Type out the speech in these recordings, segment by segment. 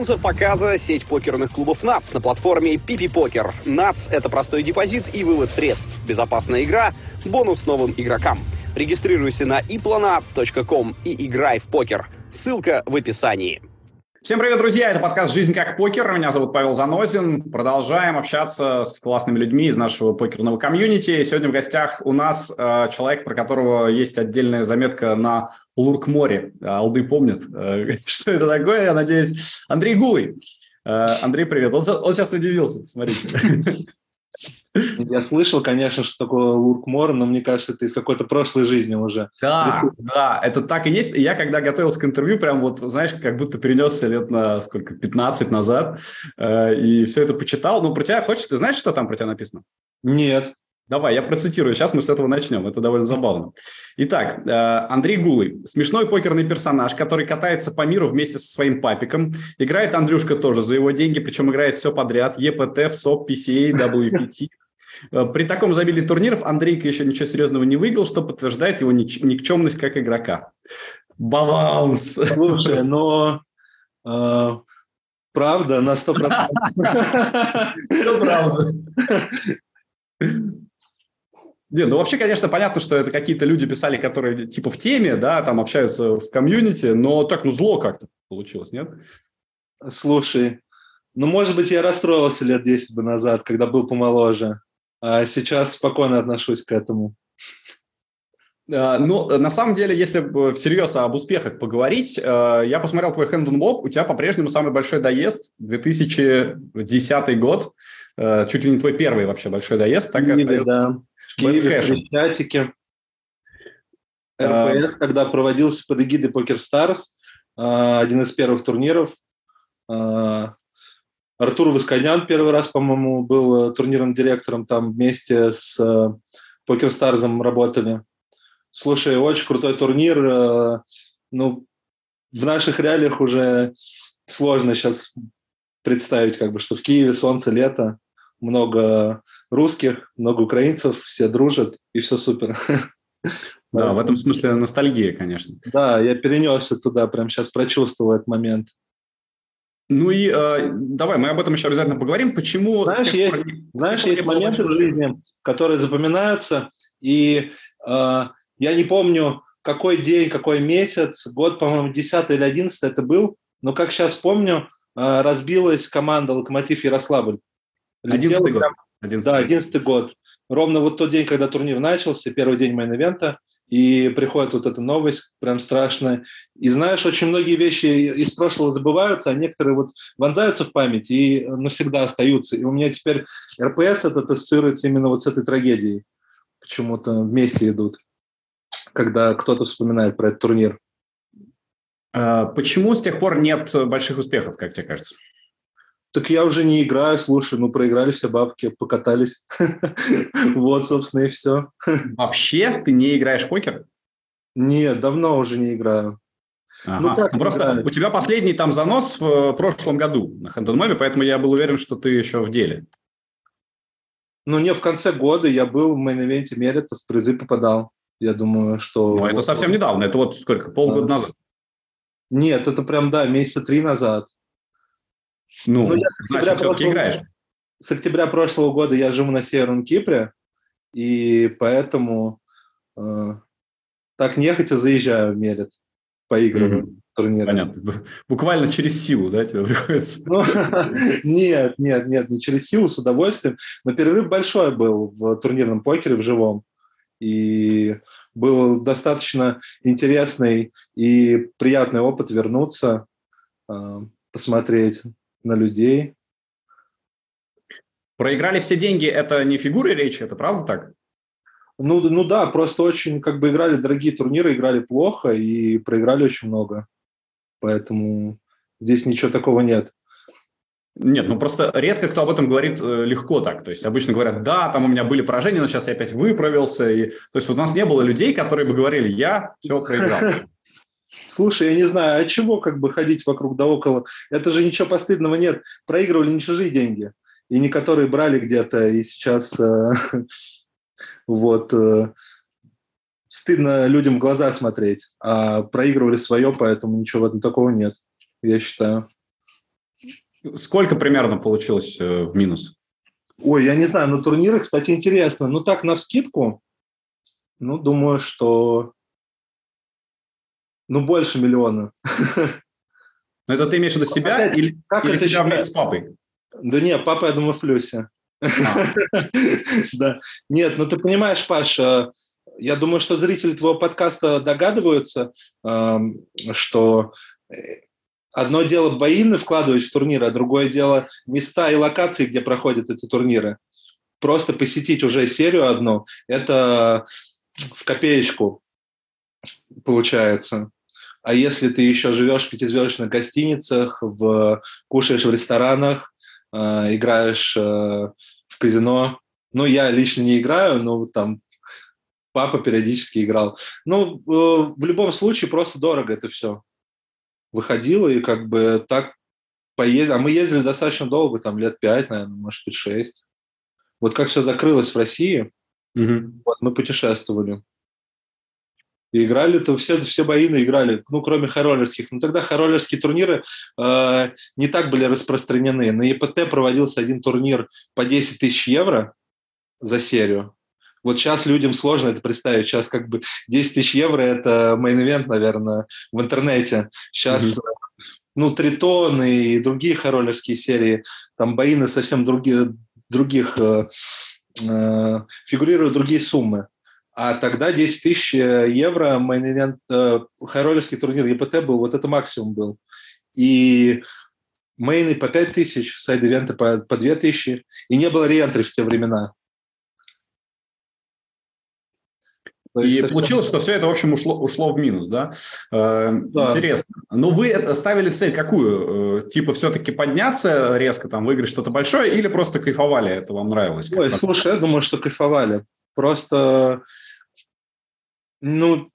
Спонсор показа – сеть покерных клубов НАЦ на платформе Пипи Покер. НАЦ – это простой депозит и вывод средств, безопасная игра, бонус новым игрокам. Регистрируйся на iplanats.com и играй в покер. Ссылка в описании. Всем привет, друзья! Это подкаст «Жизнь как покер». Меня зовут Павел Занозин. Продолжаем общаться с классными людьми из нашего покерного комьюнити. Сегодня в гостях у нас э, человек, про которого есть отдельная заметка на Лурк-море. Алды помнят, э, что это такое, я надеюсь. Андрей Гулый. Э, Андрей, привет. Он, он сейчас удивился, смотрите. Я слышал, конечно, что такое Луркмор, но мне кажется, это из какой-то прошлой жизни уже. Да, да, это так и есть. Я когда готовился к интервью, прям вот, знаешь, как будто перенесся лет на сколько, 15 назад, э, и все это почитал. Ну, про тебя хочешь, ты знаешь, что там про тебя написано? Нет. Давай, я процитирую. Сейчас мы с этого начнем. Это довольно забавно. Итак, э, Андрей Гулый. Смешной покерный персонаж, который катается по миру вместе со своим папиком. Играет Андрюшка тоже за его деньги, причем играет все подряд. ЕПТ, СОП, PCA, WPT. Э, при таком забилии турниров Андрейка еще ничего серьезного не выиграл, что подтверждает его никчемность как игрока. Баланс. Слушай, но э, правда на 100%. Все правда. Не, ну вообще, конечно, понятно, что это какие-то люди писали, которые типа в теме, да, там общаются в комьюнити, но так, ну, зло как-то получилось, нет? Слушай, ну, может быть, я расстроился лет 10 бы назад, когда был помоложе. А сейчас спокойно отношусь к этому. А, ну, на самом деле, если всерьез об успехах поговорить, а, я посмотрел твой Hand on Mob, у тебя по-прежнему самый большой доезд, 2010 год, а, чуть ли не твой первый вообще большой доезд, так и остается. Да. В Киеве, в чатике. РПС, когда проводился под эгидой Poker Stars, один из первых турниров, Артур Восконян первый раз, по-моему, был э, турнирным директором там вместе с Покер э, работали. Слушай, очень крутой турнир. Э, ну, в наших реалиях уже сложно сейчас представить, как бы, что в Киеве солнце, лето, много русских, много украинцев, все дружат, и все супер. Да, в этом смысле ностальгия, конечно. Да, я перенесся туда, прям сейчас прочувствовал этот момент. Ну и э, давай, мы об этом еще обязательно поговорим. Почему... Знаешь, есть, пор... знаешь, есть моменты в жизни, которые запоминаются, и э, я не помню, какой день, какой месяц, год, по-моему, 10 или 11 это был, но как сейчас помню, э, разбилась команда «Локомотив Ярославль». 11 год. 11 да, 11 год. Ровно вот тот день, когда турнир начался, первый день main event а, и приходит вот эта новость прям страшная. И знаешь, очень многие вещи из прошлого забываются, а некоторые вот вонзаются в память и навсегда остаются. И у меня теперь RPS этот ассоциируется именно вот с этой трагедией. Почему-то вместе идут, когда кто-то вспоминает про этот турнир. А почему с тех пор нет больших успехов, как тебе кажется? Так я уже не играю, слушай, ну проиграли все бабки, покатались. вот, собственно, и все. Вообще ты не играешь в покер? Нет, давно уже не играю. Ага. Ну, как ну, просто играю? у тебя последний там занос в э, прошлом году на Хэндонмобе, поэтому я был уверен, что ты еще в деле. Ну, не, в конце года я был в main event е Мерита, в призы попадал. Я думаю, что... Ну, это совсем недавно, это вот сколько, полгода а. назад? Нет, это прям, да, месяца три назад. Ну, ну я значит, все-таки играешь. С октября прошлого года я живу на Северном Кипре, и поэтому э, так нехотя заезжаю в Мерит, поигрываю mm-hmm. турниры. Понятно. Буквально через силу, да, тебе приходится? Ну, нет, нет, нет, не через силу, с удовольствием. Но перерыв большой был в турнирном покере, в живом. И был достаточно интересный и приятный опыт вернуться, э, посмотреть на людей. Проиграли все деньги, это не фигуры речи, это правда так? Ну, ну да, просто очень как бы играли дорогие турниры, играли плохо и проиграли очень много. Поэтому здесь ничего такого нет. Нет, ну просто редко кто об этом говорит э, легко так. То есть обычно говорят, да, там у меня были поражения, но сейчас я опять выправился. И... То есть вот у нас не было людей, которые бы говорили, я все проиграл. Слушай, я не знаю, а чего как бы ходить вокруг да около? Это же ничего постыдного нет. Проигрывали не чужие деньги. И не которые брали где-то, и сейчас э, вот э, стыдно людям в глаза смотреть. А проигрывали свое, поэтому ничего в этом такого нет, я считаю. Сколько примерно получилось э, в минус? Ой, я не знаю, на турнирах, кстати, интересно. Ну, так, на вскидку, ну, думаю, что... Ну, больше миллиона. Но это ты имеешь в виду себя Опять, или, как или это тебя вместе с папой? Да нет, папа, я думаю, в плюсе. Да. Нет, ну ты понимаешь, Паша, я думаю, что зрители твоего подкаста догадываются, что э, одно дело боины вкладывать в турниры, а другое дело места и локации, где проходят эти турниры. Просто посетить уже серию одну, это в копеечку получается. А если ты еще живешь в пятизвездочных гостиницах, в, кушаешь в ресторанах, э, играешь э, в казино, ну, я лично не играю, но там папа периодически играл. Ну, э, в любом случае, просто дорого это все выходило, и как бы так поездили. А мы ездили достаточно долго, там лет пять, наверное, может быть, шесть. Вот как все закрылось в России, угу. вот мы путешествовали. И играли-то все, все бои играли, ну, кроме хоролерских. Но тогда хоролерские турниры э, не так были распространены. На ЕПТ проводился один турнир по 10 тысяч евро за серию. Вот сейчас людям сложно это представить. Сейчас как бы 10 тысяч евро – это main event, наверное, в интернете. Сейчас mm-hmm. ну, Тритон и другие high roller ские серии, там бои на совсем другие, других, э, э, фигурируют другие суммы. А тогда 10 тысяч э, евро main event, э, high roller ский турнир EPT был, вот это максимум был. И мейны по 5 тысяч, сайд-ивенты по, по 2 тысячи. И не было реентри в те времена. и совсем... получилось, что все это, в общем, ушло, ушло в минус, да? Э, да? Интересно. Но вы ставили цель какую? Э, типа все-таки подняться резко, там, выиграть что-то большое, или просто кайфовали, это вам нравилось? Ой, слушай, я думаю, что кайфовали. Просто, ну,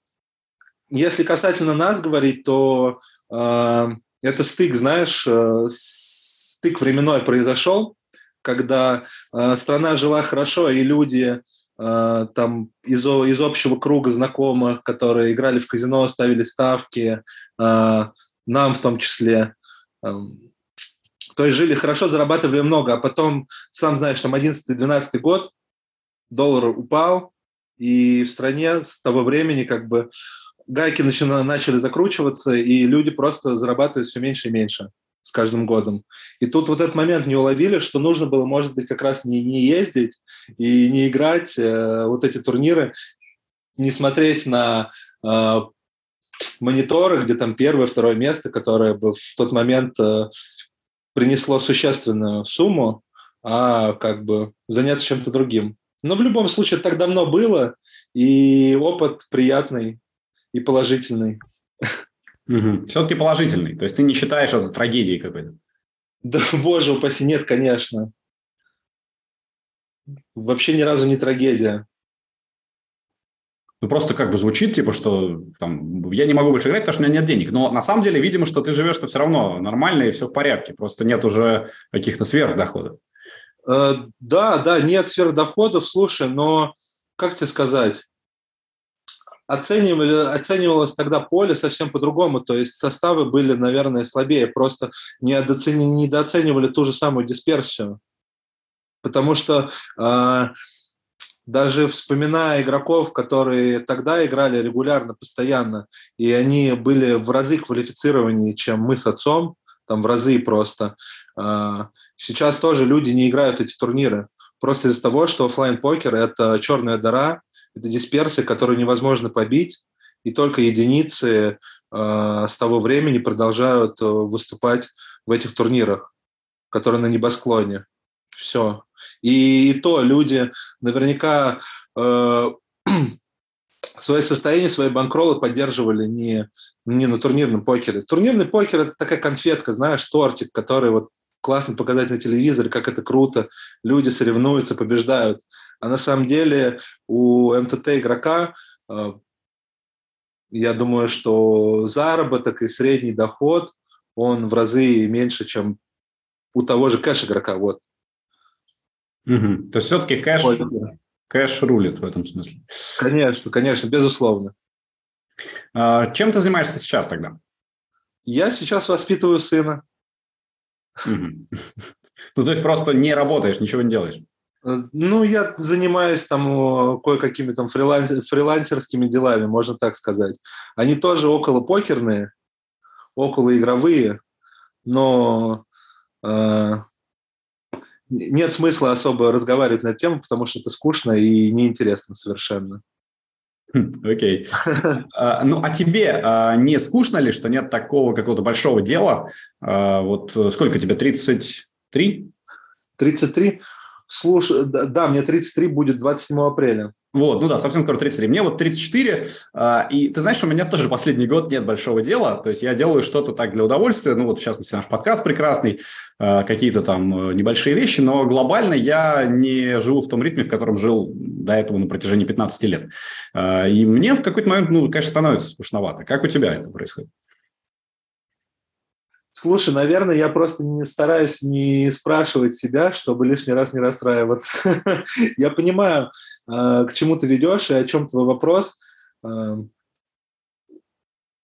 если касательно нас говорить, то э, это стык, знаешь, э, стык временной произошел, когда э, страна жила хорошо, и люди Э, там из, из общего круга знакомых, которые играли в казино, ставили ставки, э, нам в том числе. Эм, то есть жили хорошо, зарабатывали много, а потом, сам знаешь, там 11-12 год, доллар упал, и в стране с того времени как бы гайки начали, начали закручиваться, и люди просто зарабатывают все меньше и меньше с каждым годом. И тут вот этот момент не уловили, что нужно было, может быть, как раз не, не ездить и не играть э, вот эти турниры, не смотреть на э, мониторы, где там первое, второе место, которое бы в тот момент э, принесло существенную сумму, а как бы заняться чем-то другим. Но в любом случае так давно было, и опыт приятный и положительный. Угу. Все-таки положительный. То есть ты не считаешь это трагедией какой-то? Да, боже упаси, нет, конечно. Вообще ни разу не трагедия. Ну, просто как бы звучит, типа, что там, я не могу больше играть, потому что у меня нет денег. Но на самом деле, видимо, что ты живешь-то все равно нормально и все в порядке. Просто нет уже каких-то сверхдоходов. Э, да, да, нет сверхдоходов, слушай, но как тебе сказать? оценивали, оценивалось тогда поле совсем по-другому, то есть составы были, наверное, слабее, просто недооцени, недооценивали ту же самую дисперсию. Потому что э, даже вспоминая игроков, которые тогда играли регулярно, постоянно, и они были в разы квалифицированнее, чем мы с отцом, там в разы просто. Э, сейчас тоже люди не играют эти турниры. Просто из-за того, что офлайн покер это черная дыра, это дисперсия, которую невозможно побить, и только единицы э, с того времени продолжают э, выступать в этих турнирах, которые на небосклоне. Все. И, и то люди наверняка э, свое состояние, свои банкролы поддерживали не, не на турнирном покере. Турнирный покер – это такая конфетка, знаешь, тортик, который вот классно показать на телевизоре, как это круто. Люди соревнуются, побеждают. А на самом деле у МТТ игрока э, я думаю, что заработок и средний доход, он в разы меньше, чем у того же кэш-игрока. Вот. Угу. То есть все-таки кэш, кэш рулит в этом смысле? Конечно, конечно, безусловно. А, чем ты занимаешься сейчас тогда? Я сейчас воспитываю сына. Ну, то есть просто не работаешь, ничего не делаешь? Э, ну, я занимаюсь там кое-какими там фриланс, фрилансерскими делами, можно так сказать. Они тоже около покерные, около игровые, но э, нет смысла особо разговаривать на тему, потому что это скучно и неинтересно совершенно. Хм, окей. А, ну, а тебе а, не скучно ли, что нет такого какого-то большого дела? А, вот сколько тебе, 33? 33? Слушай, да, мне 33 будет 27 апреля. Вот, ну да, совсем скоро 33. Мне вот 34, а, и ты знаешь, у меня тоже последний год нет большого дела, то есть я делаю что-то так для удовольствия, ну вот, частности, наш подкаст прекрасный, а, какие-то там э, небольшие вещи, но глобально я не живу в том ритме, в котором жил до этого на протяжении 15 лет. А, и мне в какой-то момент, ну, конечно, становится скучновато. Как у тебя это происходит? Слушай, наверное, я просто не стараюсь не спрашивать себя, чтобы лишний раз не расстраиваться. я понимаю, э, к чему ты ведешь и о чем твой вопрос. Э,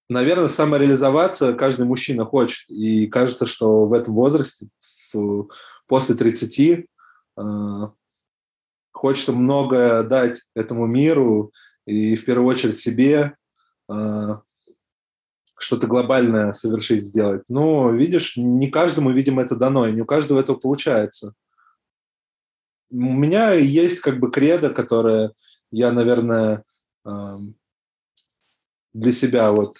наверное, самореализоваться каждый мужчина хочет. И кажется, что в этом возрасте, после 30, э, хочется многое дать этому миру и в первую очередь себе, что-то глобальное совершить, сделать. Но, видишь, не каждому, видимо, это дано, и не у каждого этого получается. У меня есть как бы кредо, которое я, наверное, эм, для себя вот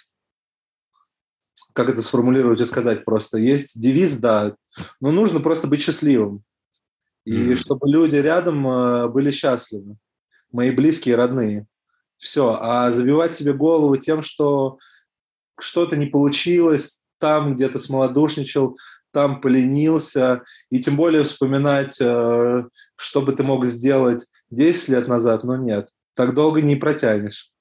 как это сформулировать и сказать просто. Есть девиз, да, но нужно просто быть счастливым. И mm-hmm. чтобы люди рядом э, были счастливы, мои близкие, родные. Все. А забивать себе голову тем, что что-то не получилось, там где-то смолодушничал, там поленился, и тем более вспоминать, э, что бы ты мог сделать 10 лет назад, но нет, так долго не протянешь.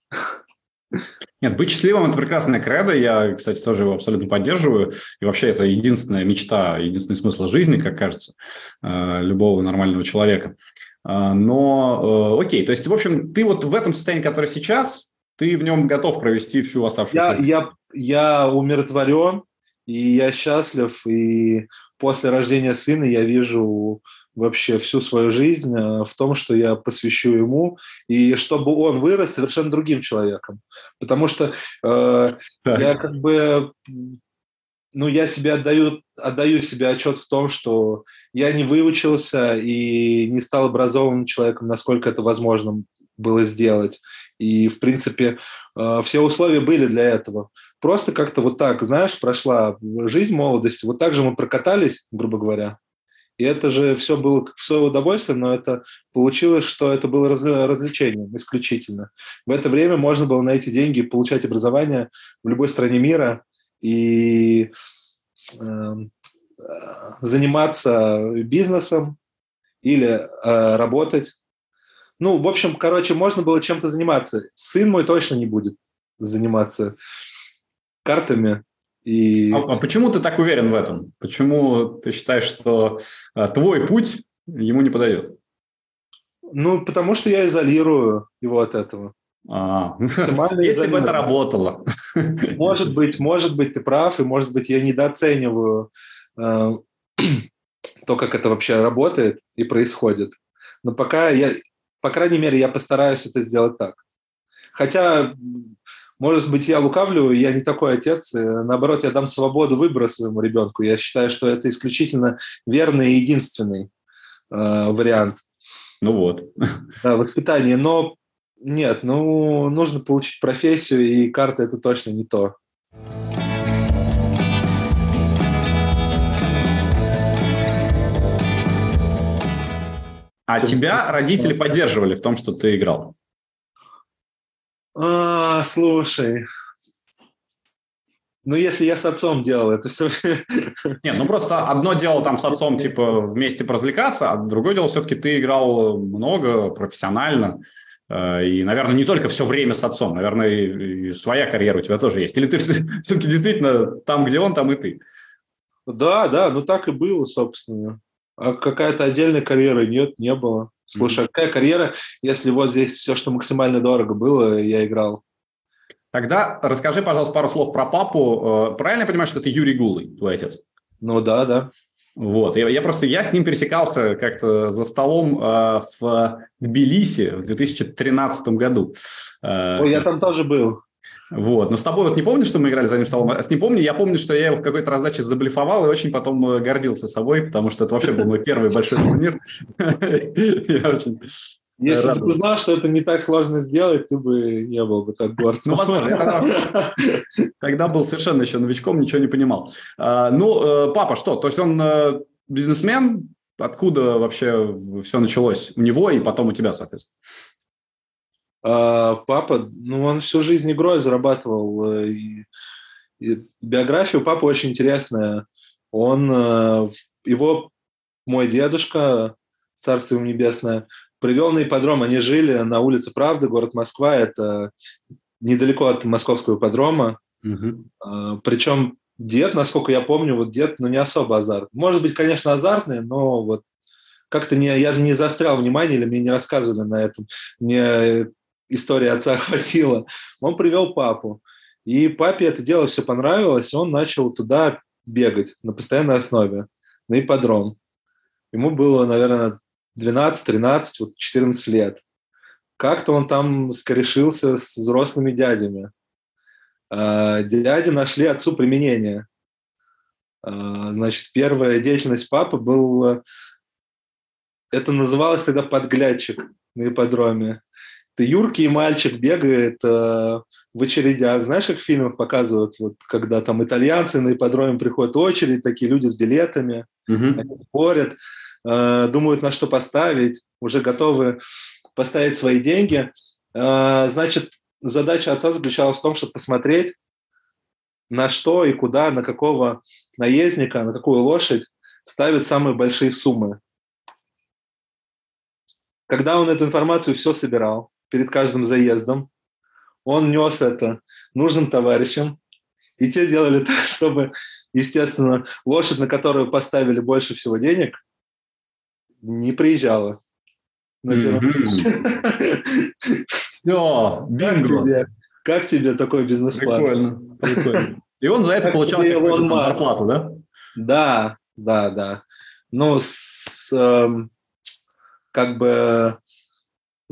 Нет, быть счастливым – это прекрасная кредо. Я, кстати, тоже его абсолютно поддерживаю. И вообще это единственная мечта, единственный смысл жизни, как кажется, э, любого нормального человека. Э, но, окей, то есть, в общем, ты вот в этом состоянии, которое сейчас, ты в нем готов провести всю оставшуюся жизнь. Я, я умиротворен, и я счастлив, и после рождения сына я вижу вообще всю свою жизнь э, в том, что я посвящу ему, и чтобы он вырос совершенно другим человеком. Потому что э, я как бы, ну, я себе отдаю, отдаю себе отчет в том, что я не выучился и не стал образованным человеком, насколько это возможно было сделать. И, в принципе, э, все условия были для этого. Просто как-то вот так, знаешь, прошла жизнь, молодость. Вот так же мы прокатались, грубо говоря. И это же все было в свое удовольствие, но это получилось, что это было развлечением исключительно. В это время можно было на эти деньги получать образование в любой стране мира и эм, э, заниматься бизнесом или э, работать ну, в общем, короче, можно было чем-то заниматься. Сын мой точно не будет заниматься картами. И... А, а почему ты так уверен в этом? Почему ты считаешь, что а, твой путь ему не подойдет? Ну, потому что я изолирую его от этого. А, если бы это работало. Может быть, может быть, ты прав, и может быть, я недооцениваю э, то, как это вообще работает и происходит. Но пока я, по крайней мере, я постараюсь это сделать так. Хотя, может быть, я лукавлю, я не такой отец. Наоборот, я дам свободу выбора своему ребенку. Я считаю, что это исключительно верный и единственный э, вариант. Ну вот. Да, воспитание. Но нет, ну, нужно получить профессию, и карта – это точно не то. А тебя родители поддерживали в том, что ты играл? А, слушай, ну, если я с отцом делал, это все... Нет, ну просто одно дело там с отцом, типа, вместе поразвлекаться, а другое дело все-таки ты играл много, профессионально. Э, и, наверное, не только все время с отцом, наверное, и своя карьера у тебя тоже есть. Или ты все-таки действительно там, где он, там и ты? Да, да, ну так и было, собственно. А какая-то отдельная карьера? Нет, не было. Слушай, mm-hmm. а какая карьера, если вот здесь все, что максимально дорого было, я играл? Тогда расскажи, пожалуйста, пару слов про папу. Э, правильно я понимаю, что это Юрий Гулый, твой отец? Ну да, да. Вот, я, я просто, я с ним пересекался как-то за столом э, в Тбилиси в 2013 году. Э, Ой, я там тоже был. Вот. Но с тобой вот не помню, что мы играли за одним столом, а с ним помню, я помню, что я его в какой-то раздаче заблифовал и очень потом э, гордился собой, потому что это вообще был мой первый большой турнир. Я очень если бы ты знал, что это не так сложно сделать, ты бы не был бы так горд. Ну, возможно, тогда, тогда был совершенно еще новичком, ничего не понимал. А, ну, э, папа что? То есть он э, бизнесмен? Откуда вообще все началось? У него и потом у тебя, соответственно? А, папа, ну, он всю жизнь игрой зарабатывал. Э, и, и биография у папы очень интересная. Он, его, мой дедушка, царство ему небесное, привел на ипподром. Они жили на улице Правды, город Москва. Это недалеко от московского ипподрома. Угу. А, причем дед, насколько я помню, вот дед, ну, не особо азарт. Может быть, конечно, азартный, но вот как-то не, я не застрял внимание или мне не рассказывали на этом. Мне история отца хватило. Он привел папу. И папе это дело все понравилось, он начал туда бегать на постоянной основе, на ипподром. Ему было, наверное, 12, 13, вот 14 лет. Как-то он там скорешился с взрослыми дядями. А, дяди нашли отцу применение. А, значит, первая деятельность папы был... Это называлось тогда подглядчик на ипподроме. Это юркий мальчик бегает э, в очередях. Знаешь, как в фильмах показывают, вот, когда там итальянцы на ипподроме приходят в очередь, такие люди с билетами, mm-hmm. они спорят. Э, думают, на что поставить, уже готовы поставить свои деньги. Э, значит, задача отца заключалась в том, чтобы посмотреть, на что и куда, на какого наездника, на какую лошадь ставят самые большие суммы. Когда он эту информацию все собирал перед каждым заездом, он нес это нужным товарищам, и те делали так, чтобы, естественно, лошадь, на которую поставили больше всего денег, не приезжала на месте. Все, бинго. Как тебе такой бизнес-план? Прикольно, прикольно. И он за это получал зарплату, да? Да, да, да. Ну, с, э, как бы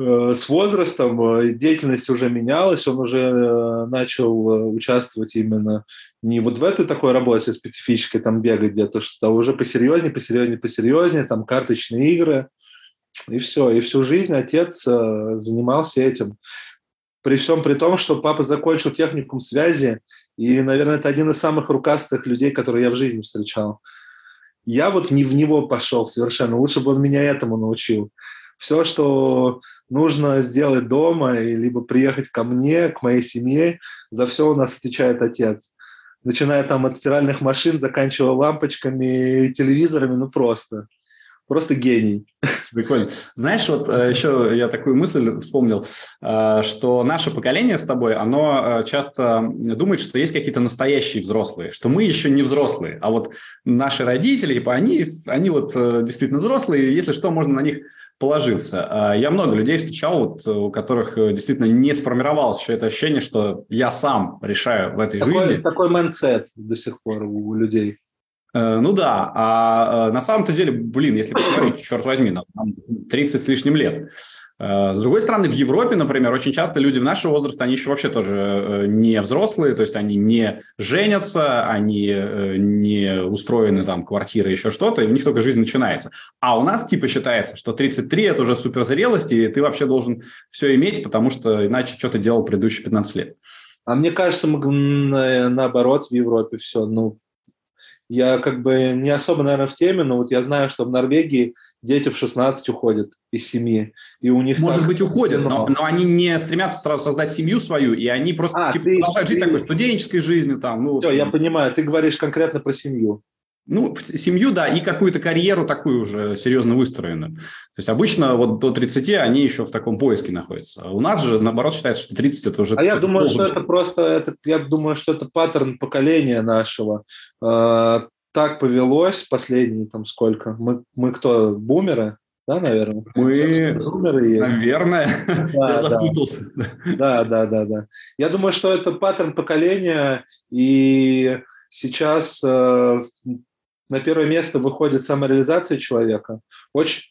с возрастом э, деятельность уже менялась, он уже э, начал э, участвовать именно не вот в этой такой работе специфической, там бегать где-то что-то, а уже посерьезнее, посерьезнее, посерьезнее, там карточные игры, и все. И всю жизнь отец э, занимался этим. При всем при том, что папа закончил техникум связи, и, наверное, это один из самых рукастых людей, которые я в жизни встречал. Я вот не в него пошел совершенно. Лучше бы он меня этому научил. Все, что нужно сделать дома, либо приехать ко мне, к моей семье, за все у нас отвечает отец начиная там от стиральных машин, заканчивая лампочками, телевизорами, ну просто. Просто гений. Прикольно. Знаешь, вот э, еще я такую мысль вспомнил, э, что наше поколение с тобой, оно э, часто думает, что есть какие-то настоящие взрослые, что мы еще не взрослые, а вот наши родители, типа, они, они вот действительно взрослые, и если что, можно на них положиться. А я много людей встречал, вот, у которых э, действительно не сформировалось еще это ощущение, что я сам решаю в этой такой, жизни. Такой mindset до сих пор у людей. Э, ну да, а э, на самом-то деле, блин, если посмотреть, черт возьми, нам 30 с лишним лет. Э, с другой стороны, в Европе, например, очень часто люди в нашего возраста, они еще вообще тоже не взрослые, то есть они не женятся, они не устроены там квартиры, еще что-то, и у них только жизнь начинается. А у нас типа считается, что 33 – это уже суперзрелость, и ты вообще должен все иметь, потому что иначе что то делал предыдущие 15 лет. А мне кажется, наоборот, в Европе все, ну, я как бы не особо, наверное, в теме, но вот я знаю, что в Норвегии дети в 16 уходят из семьи, и у них Может быть, уходят, но, но они не стремятся сразу создать семью свою, и они просто а, типа, ты, продолжают ты... жить такой студенческой жизнью. Там, ну, Все, я понимаю, ты говоришь конкретно про семью. Ну, семью, да, и какую-то карьеру такую уже серьезно выстроенную. То есть обычно вот до 30 они еще в таком поиске находятся. А у нас же, наоборот, считается, что 30 это уже... А я думаю, что это просто, это, я думаю, что это паттерн поколения нашего. А, так повелось последние там сколько? Мы, мы кто, бумеры? Да, наверное. Мы, Бумеры есть. наверное, да, я запутался. Да, да, да, да. Я думаю, что это паттерн поколения, и сейчас э, на первое место выходит самореализация человека. Очень,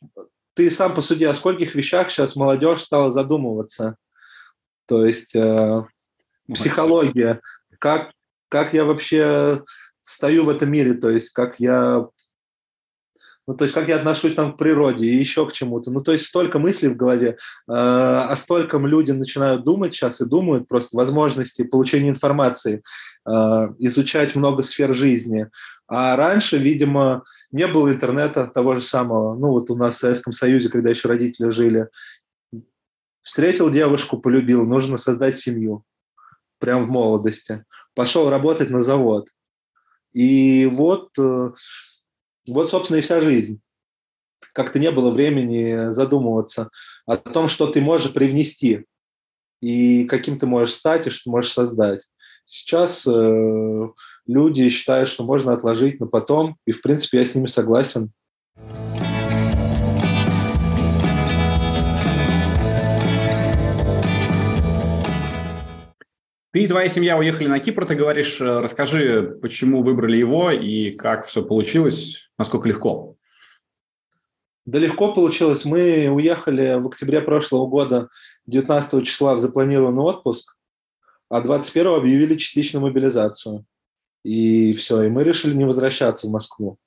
ты сам посуди, о скольких вещах сейчас молодежь стала задумываться. То есть э, психология, как, как я вообще стою в этом мире, то есть как я ну, то есть как я отношусь там к природе и еще к чему-то. Ну, то есть столько мыслей в голове, э, а стольком люди начинают думать сейчас и думают просто возможности получения информации, э, изучать много сфер жизни. А раньше, видимо, не было интернета того же самого. Ну, вот у нас в Советском Союзе, когда еще родители жили, встретил девушку, полюбил, нужно создать семью. Прям в молодости. Пошел работать на завод. И вот э, вот, собственно, и вся жизнь. Как-то не было времени задумываться о том, что ты можешь привнести и каким ты можешь стать, и что ты можешь создать. Сейчас э, люди считают, что можно отложить на потом, и, в принципе, я с ними согласен. Ты и твоя семья уехали на Кипр, ты говоришь. Э, расскажи, почему выбрали его и как все получилось, насколько легко? Да легко получилось. Мы уехали в октябре прошлого года, 19 числа, в запланированный отпуск, а 21 объявили частичную мобилизацию. И все, и мы решили не возвращаться в Москву.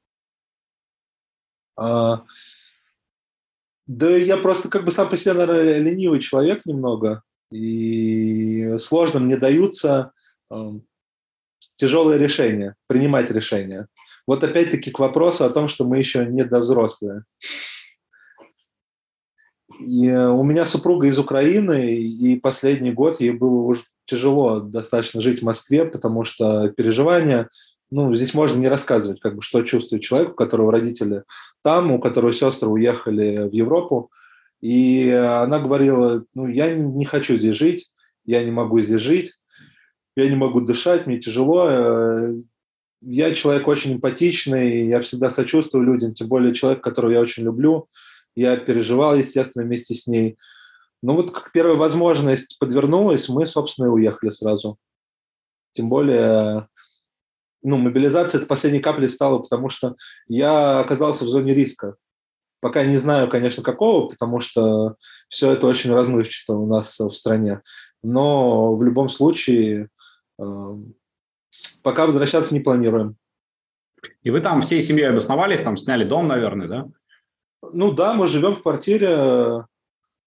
А, да я просто как бы сам по себе, наверное, ленивый человек немного и сложно мне даются э, тяжелые решения, принимать решения. Вот опять-таки к вопросу о том, что мы еще не взрослые. И э, у меня супруга из Украины, и последний год ей было уже тяжело достаточно жить в Москве, потому что переживания, ну, здесь можно не рассказывать, как бы, что чувствует человек, у которого родители там, у которого сестры уехали в Европу, и она говорила, ну, я не хочу здесь жить, я не могу здесь жить, я не могу дышать, мне тяжело. Э, я человек очень эмпатичный, я всегда сочувствую людям, тем более человек, которого я очень люблю. Я переживал, естественно, вместе с ней. Ну вот как первая возможность подвернулась, мы, собственно, и уехали сразу. Тем более, ну, мобилизация это последней каплей стала, потому что я оказался в зоне риска. Пока не знаю, конечно, какого, потому что все это очень размывчато у нас в стране. Но в любом случае э, пока возвращаться не планируем. И вы там всей семьей обосновались, там сняли дом, наверное, да? Ну да, мы живем в квартире,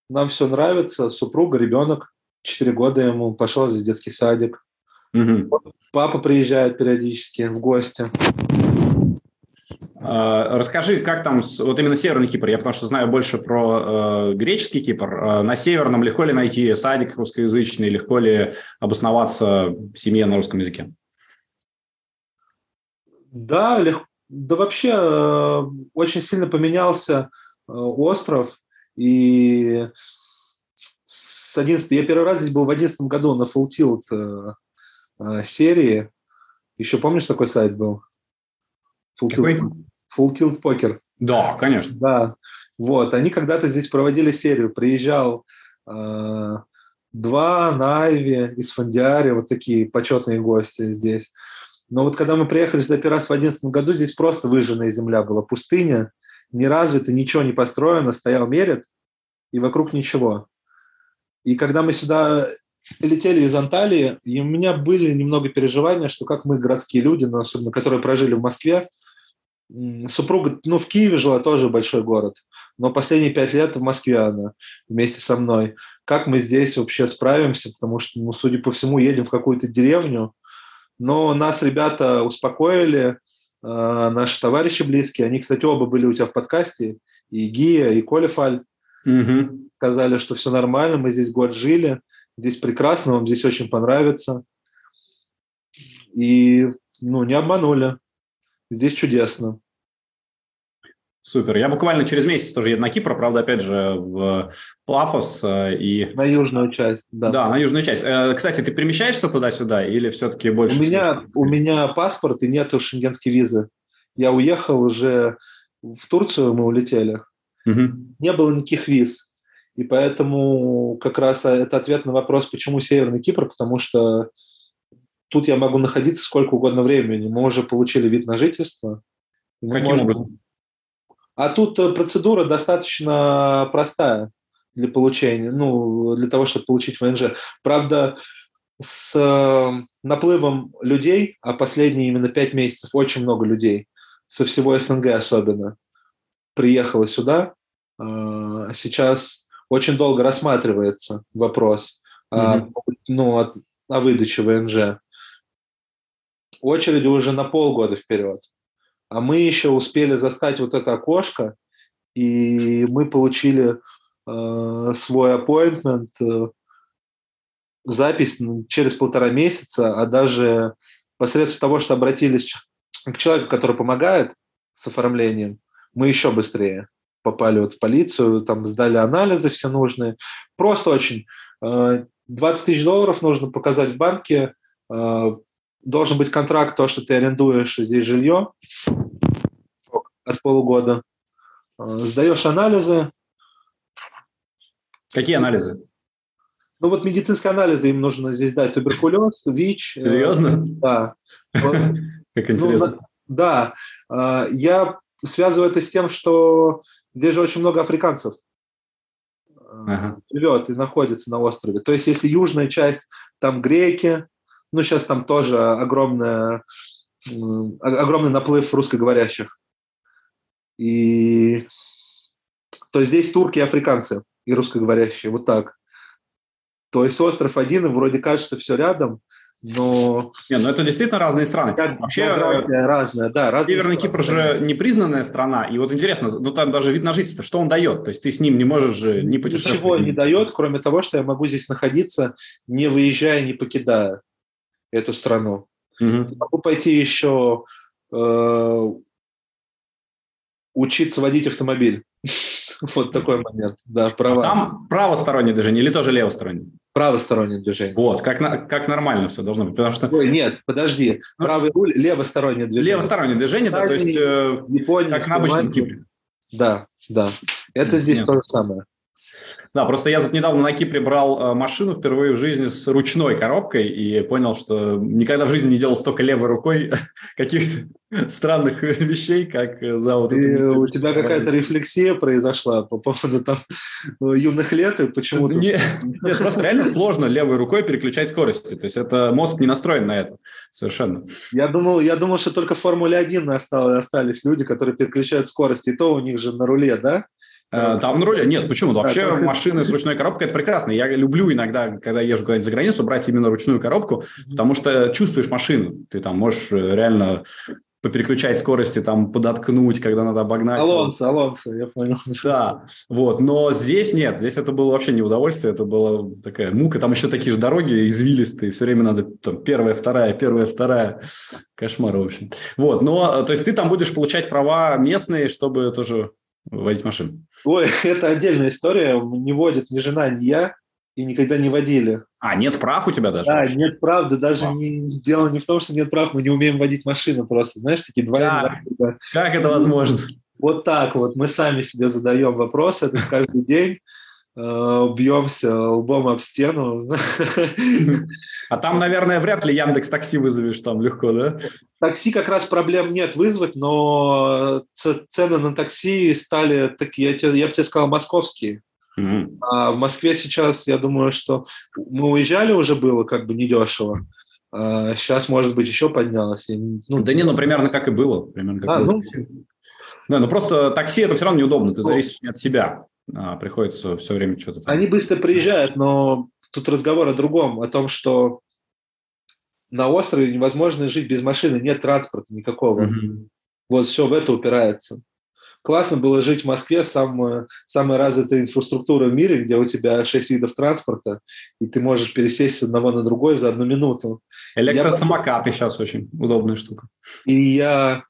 нам все нравится, супруга, ребенок, 4 года ему, пошел здесь детский садик. Угу. Папа приезжает периодически в гости. А, расскажи, как там, с, вот именно Северный Кипр, я потому что знаю больше про э, греческий Кипр. Э, на Северном легко ли найти садик русскоязычный, легко ли обосноваться в семье на русском языке? Да, легко. Да вообще э, очень сильно поменялся э, остров, и с 11, я первый раз здесь был в 2011 году на Full Tilt э, серии. Еще помнишь, такой сайт был? Full? Tilt, Full Tilt Poker. Да, конечно. Да. Вот, они когда-то здесь проводили серию. Приезжал э, два Найви из Фондиари, вот такие почетные гости здесь. Но вот когда мы приехали сюда первый раз в 2011 году, здесь просто выжженная земля была, пустыня, не развита, ничего не построено, стоял мерет, и вокруг ничего. И когда мы сюда летели из Анталии, и у меня были немного переживания, что как мы, городские люди, но особенно которые прожили в Москве, Супруга, ну, в Киеве жила тоже большой город, но последние пять лет в Москве она вместе со мной. Как мы здесь вообще справимся, потому что, ну, судя по всему, едем в какую-то деревню, но нас ребята успокоили, наши товарищи близкие, они, кстати, оба были у тебя в подкасте, и Гия, и Коля Фаль, угу. сказали, что все нормально, мы здесь год жили, здесь прекрасно, вам здесь очень понравится. И, ну, не обманули. Здесь чудесно. Супер. Я буквально через месяц тоже еду на Кипр, правда, опять же, в Пафос э, и... На южную часть, да. Да, на южную часть. Э, кстати, ты перемещаешься туда-сюда или все-таки больше... У меня, у меня паспорт и нету шенгенской визы. Я уехал уже в Турцию, мы улетели. Угу. Не было никаких виз. И поэтому как раз это ответ на вопрос, почему Северный Кипр, потому что тут я могу находиться сколько угодно времени. Мы уже получили вид на жительство, Каким образом? А тут э, процедура достаточно простая для получения, ну, для того, чтобы получить ВНЖ. Правда, с э, наплывом людей, а последние именно пять месяцев очень много людей, со всего СНГ особенно, приехало сюда. Э, сейчас очень долго рассматривается вопрос mm-hmm. о, ну, о, о выдаче ВНЖ. Очереди уже на полгода вперед. А мы еще успели застать вот это окошко, и мы получили э, свой appointment, э, запись через полтора месяца, а даже посредством того, что обратились к человеку, который помогает с оформлением, мы еще быстрее попали вот в полицию, там сдали анализы все нужные. Просто очень. 20 э, тысяч долларов нужно показать в банке, э, должен быть контракт, то, что ты арендуешь здесь жилье от полугода. Э, сдаешь анализы. Какие анализы? Ну вот медицинские анализы им нужно здесь дать. Туберкулез, ВИЧ. Серьезно? Да. Как интересно. Да. Я связываю это с тем, что здесь же очень много африканцев живет и находится на острове. То есть если южная часть, там греки, ну, сейчас там тоже огромная, огромный наплыв русскоговорящих. И то есть здесь турки и африканцы, и русскоговорящие, вот так. То есть остров один, и вроде кажется все рядом, но... Не, ну это действительно разные страны. Как, Вообще разная, да. Разные Северный страны. Кипр же непризнанная страна, и вот интересно, ну там даже вид на жительство, что он дает? То есть ты с ним не можешь же не путешествовать? Ничего не дает, кроме того, что я могу здесь находиться, не выезжая, не покидая эту страну. Угу. Могу пойти еще э, учиться водить автомобиль. Вот такой момент, да, права. Там правостороннее движение или тоже левостороннее? Правостороннее движение. Вот, как, на, как нормально все должно быть, потому что... Ой, нет, подожди, ну, правый руль, левостороннее движение. Левостороннее движение, да, то есть э, Япония, как на обычном Кипре. Да, да, это здесь нет. то же самое. Да, просто я тут недавно на Кипре брал э, машину впервые в жизни с ручной коробкой и понял, что никогда в жизни не делал столько левой рукой каких-то странных вещей, как за вот это. У тебя какая-то рефлексия произошла по поводу там юных лет и почему-то... Нет, нет, просто реально сложно левой рукой переключать скорости. То есть это мозг не настроен на это совершенно. Я думал, я думал, что только в Формуле 1 остались люди, которые переключают скорости, и то у них же на руле, да? Э, там на руле? Нет, почему? Вообще да, машины с ручной коробкой – это прекрасно. Я люблю иногда, когда езжу куда-нибудь за границу, брать именно ручную коробку, потому что чувствуешь машину. Ты там можешь э, реально попереключать скорости, там, подоткнуть, когда надо обогнать. Алонсо, Алонсо, я понял. Да, вот, но здесь нет, здесь это было вообще не удовольствие, это была такая мука, там еще такие же дороги извилистые, все время надо там первая, вторая, первая, вторая, кошмар, в общем. Вот, но, то есть ты там будешь получать права местные, чтобы тоже водить машину? Ой, это отдельная история. Не водит ни жена, ни я, и никогда не водили. А, нет прав у тебя даже? Да, вообще? нет прав, да даже не, дело не в том, что нет прав, мы не умеем водить машину просто, знаешь, такие два да. Как это возможно? Вот так вот, мы сами себе задаем вопрос, это каждый день, бьемся лбом об стену. А там, наверное, вряд ли Яндекс такси вызовешь там легко, да? Такси как раз проблем нет вызвать, но цены на такси стали такие, я, тебе, я бы тебе сказал, московские. Mm-hmm. А в Москве сейчас, я думаю, что мы уезжали уже было как бы недешево. А сейчас, может быть, еще поднялось. Ну, да не, ну примерно как и было. Примерно как а, было. Ну, да, ну просто такси это все равно неудобно, ты зависишь не от себя. А, приходится все время что-то... Там... Они быстро приезжают, но тут разговор о другом, о том, что на острове невозможно жить без машины, нет транспорта никакого. Mm-hmm. Вот все в это упирается. Классно было жить в Москве, самая, самая развитая инфраструктура в мире, где у тебя шесть видов транспорта, и ты можешь пересесть с одного на другой за одну минуту. Электросамокаты я... сейчас очень удобная штука. И я,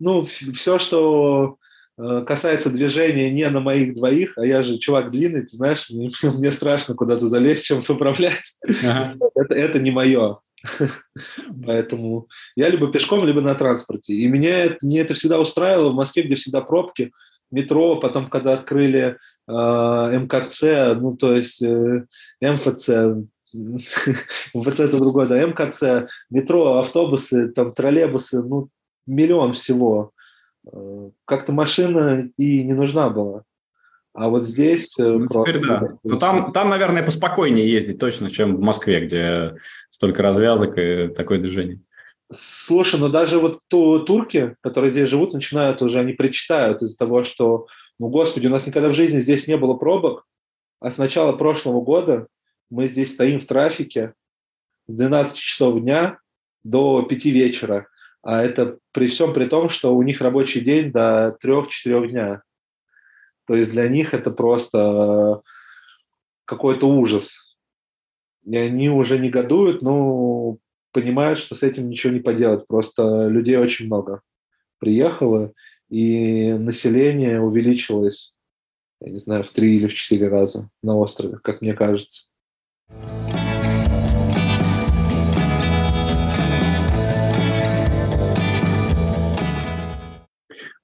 ну, все, что касается движения не на моих двоих, а я же чувак длинный, ты знаешь, мне, мне страшно куда-то залезть, чем-то управлять. Ага. Это, это не мое. Поэтому я либо пешком, либо на транспорте. И меня это, мне это всегда устраивало в Москве, где всегда пробки, метро, потом, когда открыли э, МКЦ, ну, то есть э, МФЦ, МФЦ это другое, да, МКЦ, метро, автобусы, там, троллейбусы, ну, миллион всего. Э, как-то машина и не нужна была. А вот здесь... Э, ну, просто... теперь да. Но ну, там, там, наверное, поспокойнее ездить точно, чем в Москве, где столько развязок и такое движение. Слушай, ну даже вот ту, турки, которые здесь живут, начинают уже, они причитают из-за того, что, ну, господи, у нас никогда в жизни здесь не было пробок, а с начала прошлого года мы здесь стоим в трафике с 12 часов дня до 5 вечера. А это при всем при том, что у них рабочий день до 3-4 дня. То есть для них это просто какой-то ужас. И они уже негодуют, но понимают, что с этим ничего не поделать. Просто людей очень много приехало, и население увеличилось, я не знаю, в три или в четыре раза на острове, как мне кажется. Э,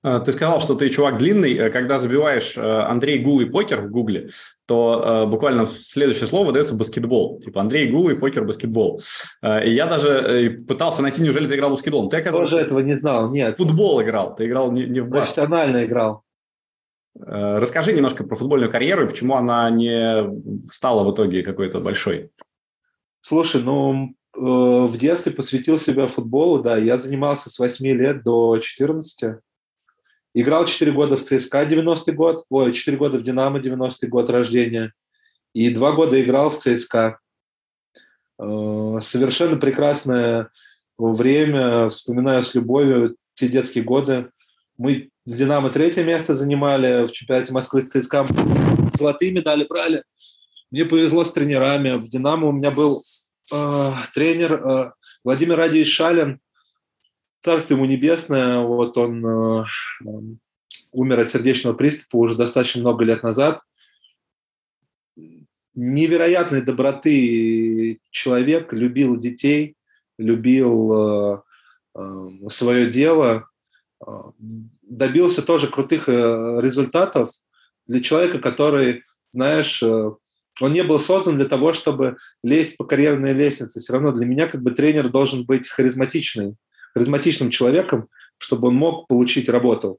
ты сказал, что ты чувак длинный. Э, когда забиваешь э, Андрей Гулый покер в Гугле, то буквально следующее слово дается баскетбол. Типа Андрей Гулый покер баскетбол. И я даже пытался найти, неужели ты играл в баскетбол. Ты оказался... Тоже этого не знал, нет. Футбол играл, ты играл не, не в баскет. Профессионально играл. Расскажи немножко про футбольную карьеру и почему она не стала в итоге какой-то большой. Слушай, ну в детстве посвятил себя футболу, да, я занимался с 8 лет до 14 Играл 4 года в ЦСКА 90-й год, ой, 4 года в Динамо 90-й год рождения. И 2 года играл в ЦСКА. Э, совершенно прекрасное время, вспоминаю с любовью те детские годы. Мы с «Динамо» третье место занимали в чемпионате Москвы с ЦСКА. Золотые медали брали. Мне повезло с тренерами. В «Динамо» у меня был э, тренер э, Владимир Радиевич Шалин, Царство ему небесное, вот он э, умер от сердечного приступа уже достаточно много лет назад. Невероятной доброты человек, любил детей, любил э, э, свое дело, добился тоже крутых результатов для человека, который, знаешь, он не был создан для того, чтобы лезть по карьерной лестнице. Все равно для меня как бы тренер должен быть харизматичный харизматичным человеком, чтобы он мог получить работу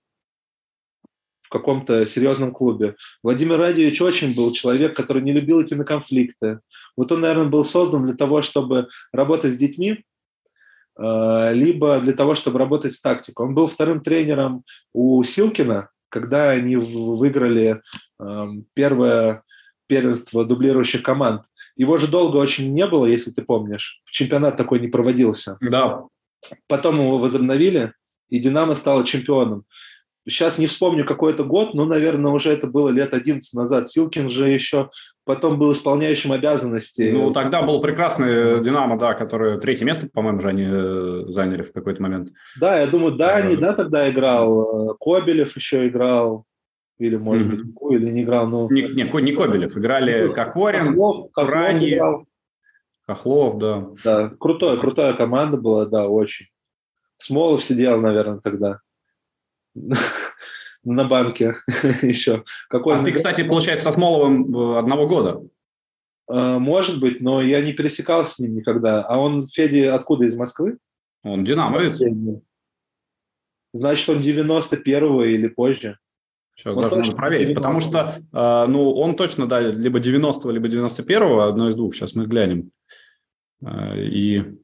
в каком-то серьезном клубе. Владимир Радиевич очень был человек, который не любил идти на конфликты. Вот он, наверное, был создан для того, чтобы работать с детьми, э, либо для того, чтобы работать с тактикой. Он был вторым тренером у Силкина, когда они выиграли эм, первое первенство дублирующих команд. Его же долго очень не было, если ты помнишь. Чемпионат такой не проводился. Да. Потом его возобновили, и «Динамо» стало чемпионом. Сейчас не вспомню какой это год, но, наверное, уже это было лет 11 назад. Силкин же еще потом был исполняющим обязанности. Ну, тогда был прекрасный «Динамо», да, который третье место, по-моему, же они э, заняли в какой-то момент. Да, я думаю, да, не да, тогда играл. Кобелев еще играл. Или, может mm-hmm. быть, или не играл. Но... Не, не, не Кобелев. Играли Кокорин, Хохлов, Хохлов играл. Хохлов, да. Да, крутая, крутая команда была, да, очень. Смолов сидел, наверное, тогда на банке еще. Какой а ты, кстати, получается, со Смоловым э, одного года? А, может быть, но я не пересекался с ним никогда. А он, Феди, откуда, из Москвы? Он динамовец. Значит, он 91-го или позже. Сейчас вот даже надо проверить, потому что, э, ну, он точно, да, либо 90-го, либо 91-го, одно из двух, сейчас мы глянем. Э, и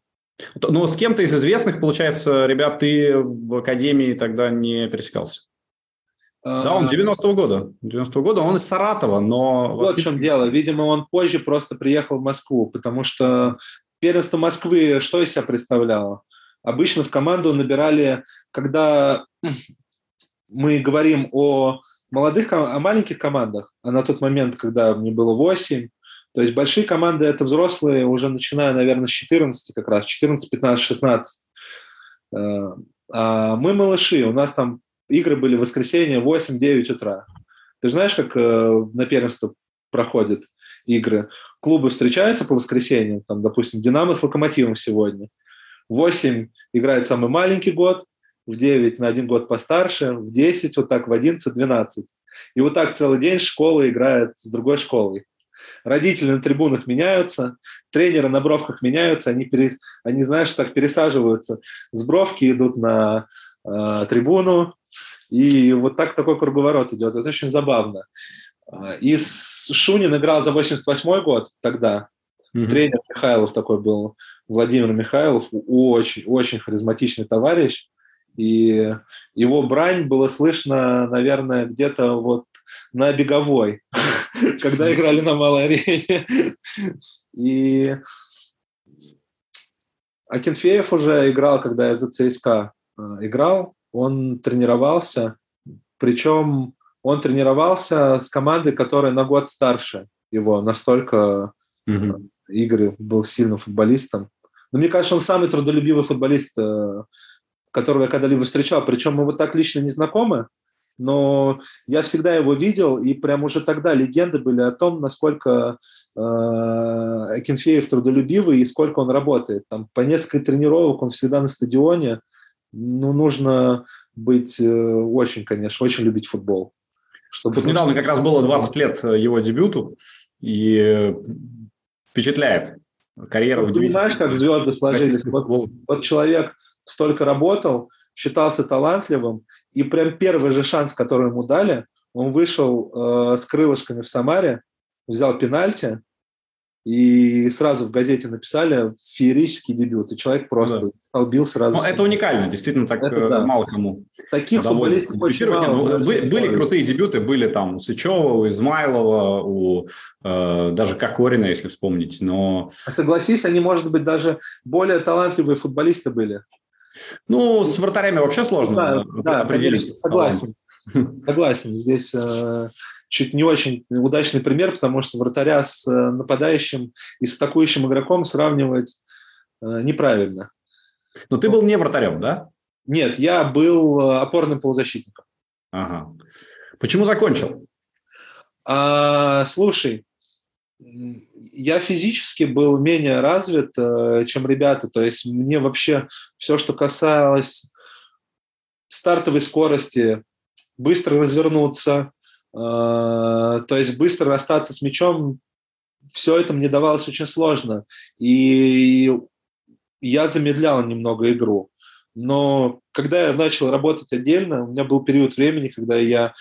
ну, с кем-то из известных, получается, ребят, ты в академии тогда не пересекался? Да, он 90-го года. 90-го года, он из Саратова, но... Вот в чем дело. Видимо, он позже просто приехал в Москву, потому что первенство Москвы что из себя представляло? Обычно в команду набирали, когда мы говорим о молодых, о маленьких командах, а на тот момент, когда мне было 8, то есть большие команды – это взрослые, уже начиная, наверное, с 14 как раз, 14, 15, 16. А мы малыши, у нас там игры были в воскресенье 8-9 утра. Ты знаешь, как э, на первенство проходят игры? Клубы встречаются по воскресеньям, там, допустим, «Динамо» с «Локомотивом» сегодня. В 8 играет самый маленький год, в 9 на один год постарше, в 10 вот так, в 11, 12. И вот так целый день школа играет с другой школой родители на трибунах меняются, тренеры на бровках меняются, они, пере, они знаешь, так пересаживаются. С бровки идут на э, трибуну, и вот так такой круговорот идет. Это очень забавно. И Шунин играл за 88 год тогда. Mm-hmm. Тренер Михайлов такой был, Владимир Михайлов, очень, очень харизматичный товарищ. И его брань было слышно, наверное, где-то вот на беговой, когда играли на малой арене. И Акинфеев уже играл, когда я за ЦСКА э, играл. Он тренировался, причем он тренировался с командой, которая на год старше его, настолько mm-hmm. Игорь был сильным футболистом. Но мне кажется, он самый трудолюбивый футболист, э, которого я когда-либо встречал. Причем мы вот так лично не знакомы, но я всегда его видел, и прям уже тогда легенды были о том, насколько э, Акинфеев трудолюбивый и сколько он работает. Там по несколько тренировок он всегда на стадионе. Ну, нужно быть э, очень, конечно, очень любить футбол. Чтобы недавно как раз было 20 лет э, его дебюту, и впечатляет. Карьера ну, Понимаешь, как звезды сложились? Вот, вот человек столько работал, считался талантливым, и прям первый же шанс, который ему дали, он вышел э, с крылышками в Самаре, взял пенальти, и сразу в газете написали феерический дебют, и человек просто да. столбил сразу. Ну, это уникально, действительно, так это, да. мало кому. Таких футболистов очень мало. Ну, были, были крутые дебюты, были там у Сычева, у Измайлова, у э, даже Кокорина, если вспомнить, но... Согласись, они, может быть, даже более талантливые футболисты были. Ну, с вратарями вообще сложно да, да, определить. Конечно, согласен. Согласен. Здесь э, чуть не очень удачный пример, потому что вратаря с э, нападающим и с атакующим игроком сравнивать э, неправильно. Но ты был не вратарем, да? Нет, я был э, опорным полузащитником. Ага. Почему закончил? А, слушай, я физически был менее развит, э, чем ребята. То есть мне вообще все, что касалось стартовой скорости, быстро развернуться, э, то есть быстро расстаться с мячом, все это мне давалось очень сложно. И я замедлял немного игру. Но когда я начал работать отдельно, у меня был период времени, когда я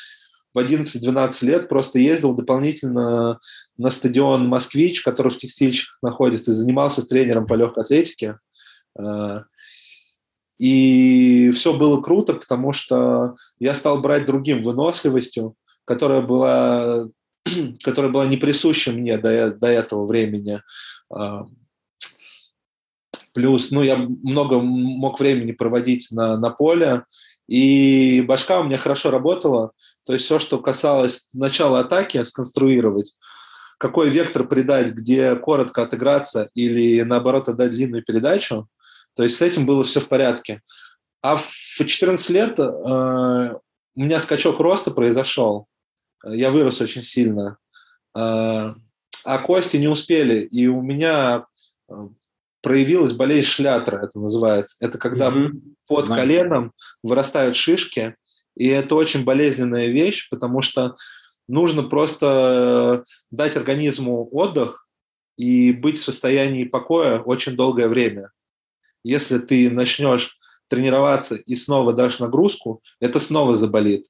в 11-12 лет просто ездил дополнительно на стадион «Москвич», который в текстильщиках находится, и занимался с тренером по легкой атлетике. Э, и все было круто, потому что я стал брать другим выносливостью, которая была, которая была не присуща мне до, до этого времени. Э, плюс, ну, я много мог времени проводить на, на поле, и башка у меня хорошо работала, то есть все, что касалось начала атаки, сконструировать, какой вектор придать, где коротко отыграться или наоборот отдать длинную передачу. То есть с этим было все в порядке. А в 14 лет э, у меня скачок роста произошел. Я вырос очень сильно. Э, а кости не успели. И у меня э, проявилась болезнь шлятра, это называется. Это когда mm-hmm. под Знаю. коленом вырастают шишки, и это очень болезненная вещь, потому что нужно просто э, дать организму отдых и быть в состоянии покоя очень долгое время. Если ты начнешь тренироваться и снова дашь нагрузку, это снова заболит.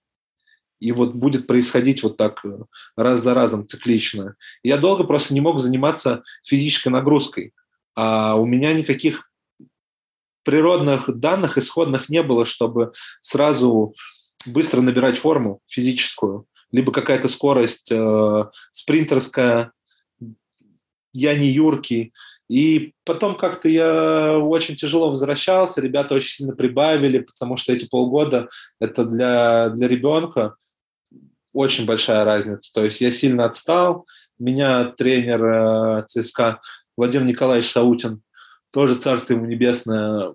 И вот будет происходить вот так э, раз за разом циклично. Я долго просто не мог заниматься физической нагрузкой. А у меня никаких природных данных исходных не было, чтобы сразу быстро набирать форму физическую, либо какая-то скорость э, спринтерская, я не юркий. И потом как-то я очень тяжело возвращался, ребята очень сильно прибавили, потому что эти полгода это для, для ребенка очень большая разница. То есть я сильно отстал, меня тренер э, ЦСКА Владимир Николаевич Саутин, тоже царство ему небесное,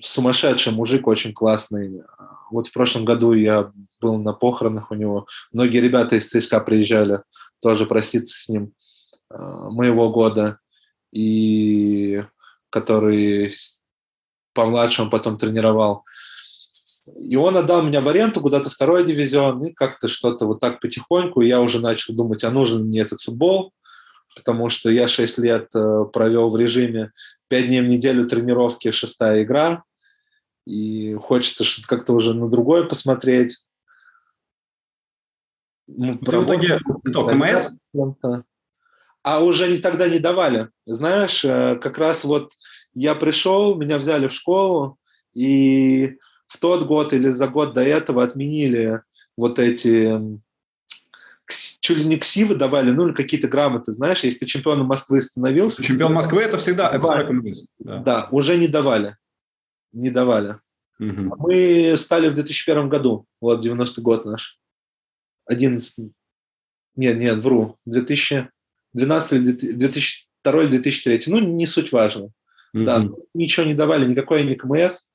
сумасшедший мужик, очень классный. Вот в прошлом году я был на похоронах у него. Многие ребята из ЦСКА приезжали тоже проститься с ним э, моего года. И который помладше он потом тренировал. И он отдал меня в аренду куда-то второй дивизион, и как-то что-то вот так потихоньку я уже начал думать, а нужен мне этот футбол, потому что я 6 лет э, провел в режиме 5 дней в неделю тренировки, шестая игра, и хочется что-то как-то уже на другое посмотреть. Ну, в итоге кто, КМС? А уже не, тогда не давали. Знаешь, э, как раз вот я пришел, меня взяли в школу, и в тот год или за год до этого отменили вот эти чуть ли не ксивы давали, ну или какие-то грамоты, знаешь, если ты чемпионом Москвы становился. Чемпион Москвы это всегда, это да. да, уже не давали. Не давали. Угу. Мы стали в 2001 году, вот 90-й год наш. 11, нет, нет, вру, 2012 или 2002 или 2003, ну не суть важно. Угу. Да, ничего не давали, никакой не КМС,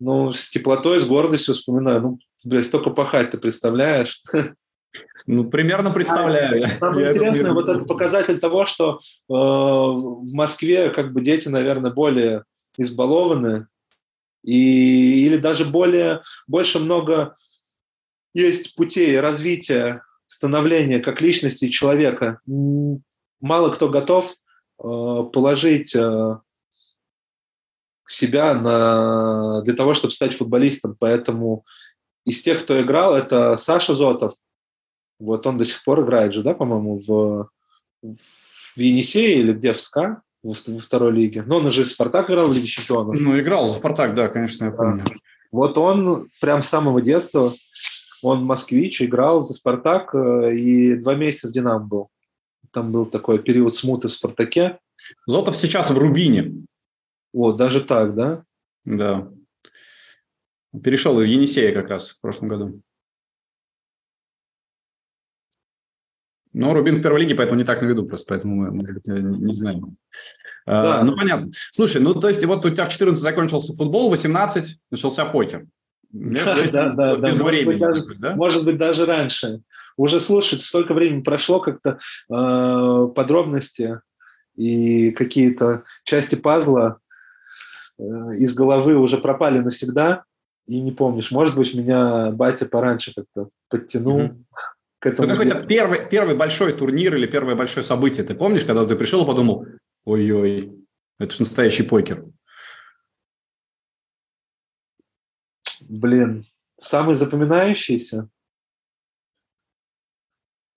ну, с теплотой, с гордостью вспоминаю. Ну, блядь, столько пахать, ты представляешь? Ну, примерно представляю. А, самое интересное, вот это показатель того, что э, в Москве как бы дети, наверное, более избалованы, и, или даже более, больше много есть путей развития, становления как личности человека. Мало кто готов э, положить э, себя на, для того, чтобы стать футболистом. Поэтому из тех, кто играл, это Саша Зотов. Вот он до сих пор играет же, да, по-моему, в, в Енисее или где, в СКА, во, во второй лиге. Но он уже «Спартак» играл в Лиге Чемпионов. Ну, играл за «Спартак», да, конечно, я помню. Вот он прям с самого детства, он москвич, играл за «Спартак» э, и два месяца в «Динамо» был. Там был такой период смуты в «Спартаке». Зотов сейчас в «Рубине». Вот, даже так, да? Да. Перешел из Енисея как раз в прошлом году. Но Рубин в первой лиге, поэтому не так на виду просто, поэтому мы, мы не, не знаем. А, да. А, ну, понятно. Слушай, ну, то есть, вот у тебя в 14 закончился футбол, в 18 начался покер. Да, да, да. да. Может, быть, даже, да? может быть, даже раньше. Уже, слушай, столько времени прошло, как-то э, подробности и какие-то части пазла Э, из головы уже пропали навсегда, и не помнишь. Может быть, меня батя пораньше как-то подтянул mm-hmm. К этому. Ну, какой-то первый, первый большой турнир или первое большое событие, ты помнишь, когда ты пришел и подумал, ой-ой, это же настоящий покер. Блин, самый запоминающийся?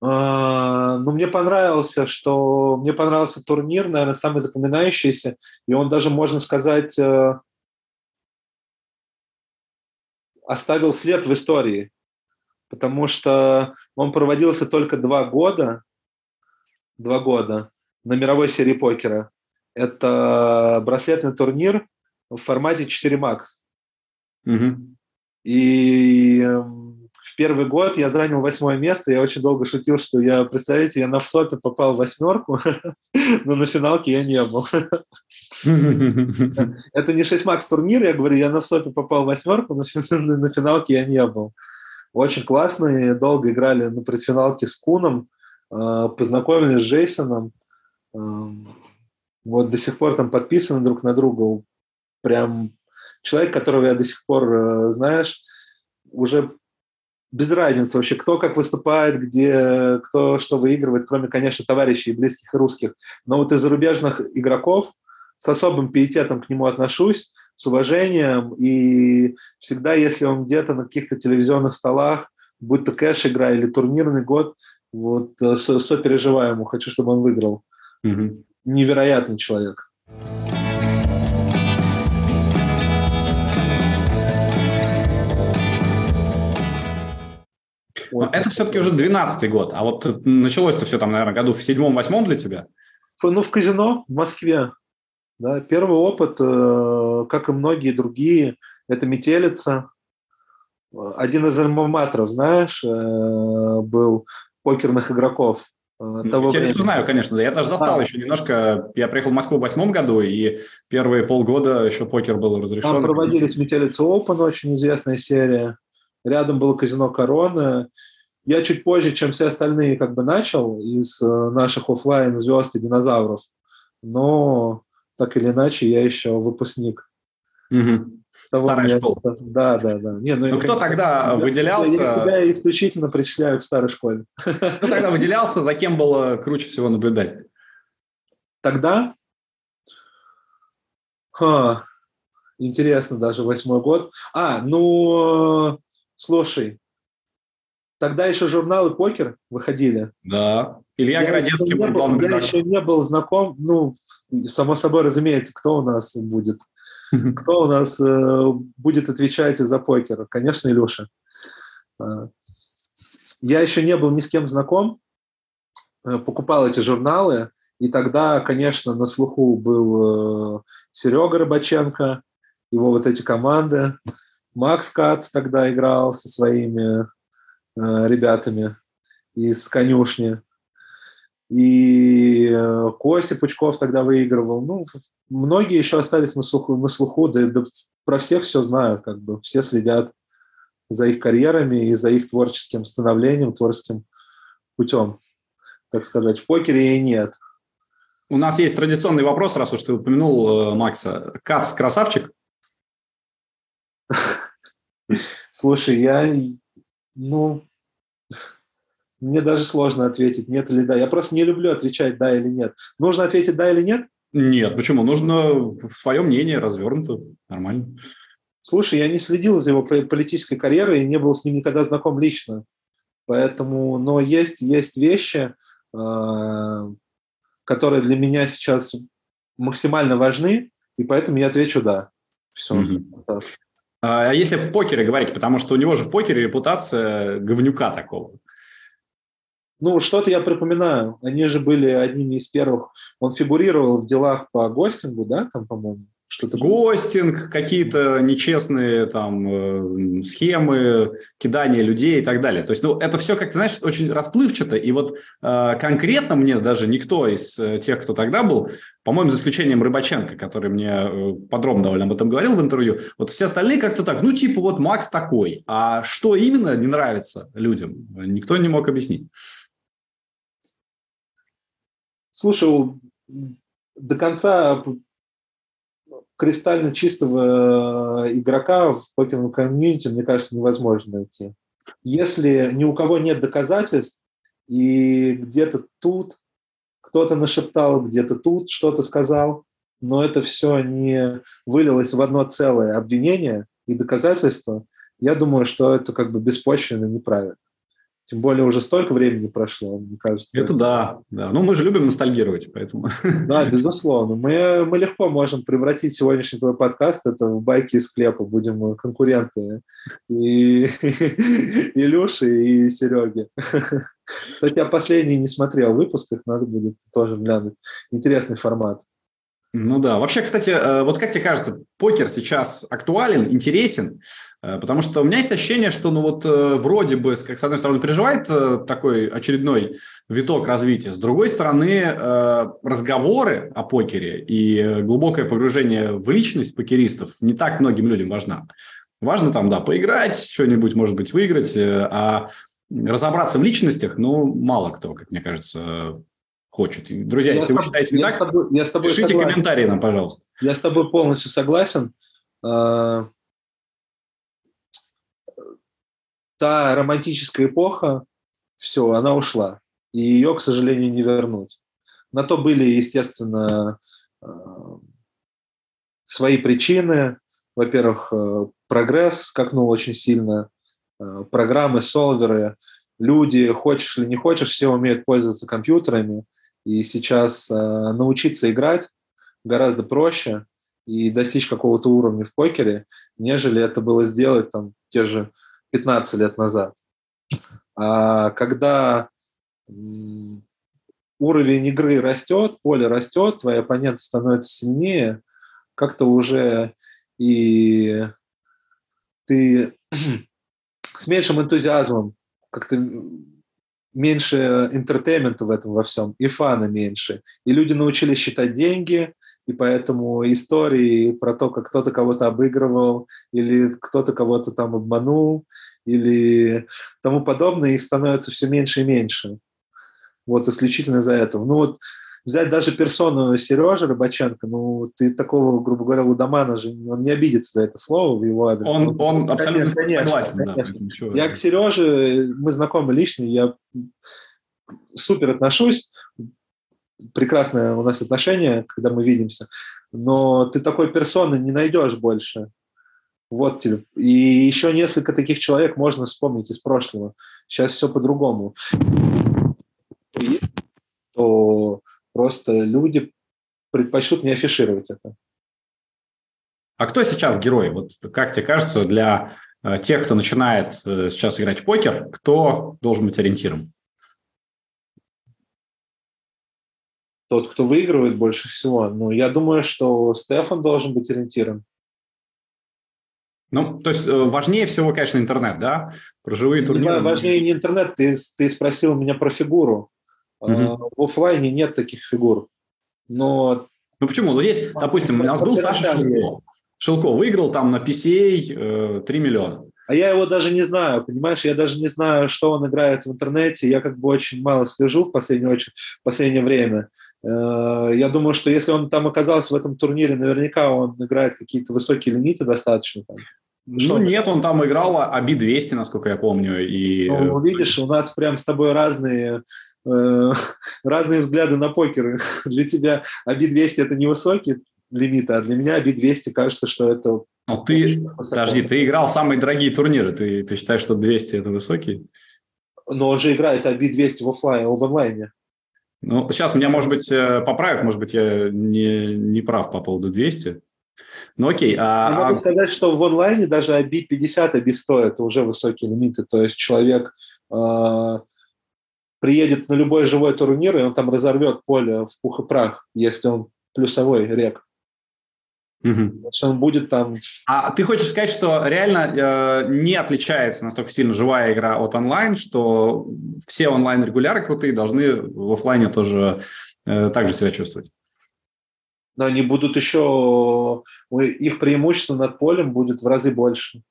А, ну, мне понравился, что мне понравился турнир, наверное, самый запоминающийся, и он даже, можно сказать, э, оставил след в истории, потому что он проводился только два года, два года на мировой серии покера. Это браслетный турнир в формате 4 Max. Угу. И эм, первый год я занял восьмое место. Я очень долго шутил, что я, представляете, я на ВСОПе попал в восьмерку, но на финалке я не был. Это не 6 макс турнир, я говорю, я на ВСОПе попал в восьмерку, но на финалке я не был. Очень классно, долго играли на предфиналке с Куном, а, познакомились с Джейсоном. Вот до сих пор там подписаны друг на друга. Прям человек, которого я до сих пор, э, знаешь, уже без разницы вообще, кто как выступает, где, кто что выигрывает, кроме, конечно, товарищей близких и русских. Но вот из зарубежных игроков с особым пиететом к нему отношусь, с уважением, и всегда, если он где-то на каких-то телевизионных столах, будь то кэш игра или турнирный год, вот сопереживаю ему, хочу, чтобы он выиграл. Угу. Невероятный человек. Но это все-таки уже 12-й год, а вот началось-то все там, наверное, году в седьмом-восьмом для тебя? Ну, в казино в Москве. Да, первый опыт, э, как и многие другие, это метелица. Один из альмаматоров, знаешь, э, был покерных игроков. Э, того Метелицу знаю, конечно. Я даже застал а. еще немножко. Я приехал в Москву в восьмом году, и первые полгода еще покер был разрешен. Там проводились Метелица Open, очень известная серия. Рядом было казино Корона. Я чуть позже, чем все остальные, как бы начал из наших офлайн звезд и динозавров. Но так или иначе, я еще выпускник. Угу. Старая школа. Да, да, да. Не, ну, ну кто тогда я, выделялся? Я тебя исключительно причисляю к старой школе. Кто тогда выделялся, за кем было круче всего наблюдать? Тогда? Ха. Интересно, даже восьмой год. А, ну, слушай, тогда еще журналы «Покер» выходили. Да. Илья я Городецкий был главным Я еще не был знаком, ну, само собой, разумеется, кто у нас будет. Кто у нас э, будет отвечать за покер? Конечно, Илюша. Э, я еще не был ни с кем знаком, э, покупал эти журналы, и тогда, конечно, на слуху был э, Серега Рыбаченко, его вот эти команды. Макс Кац тогда играл со своими э, ребятами из конюшни. И э, Костя Пучков тогда выигрывал. Ну, многие еще остались на слуху, на слуху да, да про всех все знают, как бы все следят за их карьерами и за их творческим становлением, творческим путем, так сказать. В покере и нет. У нас есть традиционный вопрос, раз уж ты упомянул э, Макса. Кац красавчик? Слушай, я, ну, мне даже сложно ответить, нет или да. Я просто не люблю отвечать да или нет. Нужно ответить да или нет? Нет, почему? Нужно свое мнение развернуто, нормально. Слушай, я не следил за его политической карьерой и не был с ним никогда знаком лично. Поэтому, но есть, есть вещи, э, которые для меня сейчас максимально важны, и поэтому я отвечу «да». Все. Угу. А если в покере говорить, потому что у него же в покере репутация говнюка такого. Ну, что-то я припоминаю. Они же были одними из первых. Он фигурировал в делах по гостингу, да, там, по-моему? Что-то Гостинг, какие-то нечестные там э, схемы, кидание людей и так далее. То есть, ну, это все, как ты знаешь, очень расплывчато. И вот э, конкретно мне даже никто из э, тех, кто тогда был, по-моему, за исключением Рыбаченко, который мне э, подробно довольно об этом говорил в интервью, вот все остальные как-то так, ну, типа вот Макс такой. А что именно не нравится людям, никто не мог объяснить. Слушай, до конца кристально чистого э, игрока в покерном комьюнити, мне кажется, невозможно найти. Если ни у кого нет доказательств, и где-то тут кто-то нашептал, где-то тут что-то сказал, но это все не вылилось в одно целое обвинение и доказательство, я думаю, что это как бы беспочвенно неправильно. Тем более уже столько времени прошло, мне кажется. Это да, да. Ну, мы же любим ностальгировать, поэтому. Да, безусловно. Мы, мы легко можем превратить сегодняшний твой подкаст это в байки из склепа. Будем конкуренты и, и Илюши, и Сереги. Кстати, я последний не смотрел выпуск, их надо будет тоже глянуть. Интересный формат. Ну да. Вообще, кстати, э, вот как тебе кажется, покер сейчас актуален, интересен? Э, потому что у меня есть ощущение, что ну вот э, вроде бы, как с одной стороны, переживает такой очередной виток развития, с другой стороны, разговоры о покере и глубокое погружение в личность покеристов не так многим людям важна. Важно там, да, поиграть, что-нибудь, может быть, выиграть, а разобраться в личностях, ну, мало кто, как мне кажется, хочет. Друзья, я если вы считаете не так, с тобой, я с тобой пишите согласен. комментарии нам, пожалуйста. Я с тобой полностью согласен. А, та романтическая эпоха, все, она ушла. И ее, к сожалению, не вернуть. На то были, естественно, а, свои причины. Во-первых, э, прогресс скакнул очень сильно. Э, программы, солверы, люди, хочешь или не хочешь, все умеют пользоваться компьютерами. И сейчас э, научиться играть гораздо проще и достичь какого-то уровня в покере, нежели это было сделать там те же 15 лет назад. А когда уровень игры растет, поле растет, твой оппонент становится сильнее, как-то уже и ты с меньшим энтузиазмом как-то меньше entertainment а в этом во всем, и fun а меньше. И люди научились считать деньги, и поэтому истории про то, как кто-то кого-то обыгрывал, или кто-то кого-то там обманул, или тому подобное, их становится все меньше и меньше. Вот исключительно из-за этого. Ну вот взять даже персону Сережи Рыбаченко, ну, ты такого, грубо говоря, Лудомана же, он не обидится за это слово в его адрес. Он, он, он абсолютно конечно, согласен. Конечно. Да, я к Сереже, мы знакомы лично, я супер отношусь. прекрасное у нас отношение, когда мы видимся, но ты такой персоны не найдешь больше. Вот тебе. И еще несколько таких человек можно вспомнить из прошлого. Сейчас все по-другому. То просто люди предпочтут не афишировать это. А кто сейчас герой? Вот как тебе кажется, для э, тех, кто начинает э, сейчас играть в покер, кто должен быть ориентиром? Тот, кто выигрывает больше всего. Ну, я думаю, что Стефан должен быть ориентиром. Ну, то есть э, важнее всего, конечно, интернет, да? Про живые турниры. Не, важнее не интернет. Ты, ты спросил меня про фигуру. Угу. В офлайне нет таких фигур. Но... Ну почему? Ну здесь, допустим, у нас был Саша Шилко. Шилко выиграл там на PCA 3 э, миллиона. А я его даже не знаю, понимаешь? Я даже не знаю, что он играет в интернете. Я как бы очень мало слежу в последнее, очень, в последнее время. Э, я думаю, что если он там оказался в этом турнире, наверняка он играет какие-то высокие лимиты достаточно. Там. Ну, что нет, он там играл АБИ 200, насколько я помню. И... Ну, видишь, у нас прям с тобой разные разные взгляды на покер. Для тебя АБИ 200 это невысокий лимит, а для меня АБИ 200 кажется, что это... Ну ты, подожди, ты играл самые дорогие турниры, ты, ты считаешь, что 200 это высокий? Но он же играет АБИ 200 в офлайне, в онлайне. Ну, сейчас меня, может быть, э, поправят, может быть, я не, не прав по поводу 200. Ну, окей. А, я могу а сказать, что в онлайне даже ABI 50, ABI 100 – это уже высокие лимиты. То есть человек э, приедет на любой живой турнир, и он там разорвет поле в пух и прах, если он плюсовой рек. Угу. Он будет там... А ты хочешь сказать, что реально э, не отличается настолько сильно живая игра от онлайн, что все онлайн-регуляры крутые должны в офлайне тоже э, так же себя чувствовать? Но они будут еще... Их преимущество над полем будет в разы больше.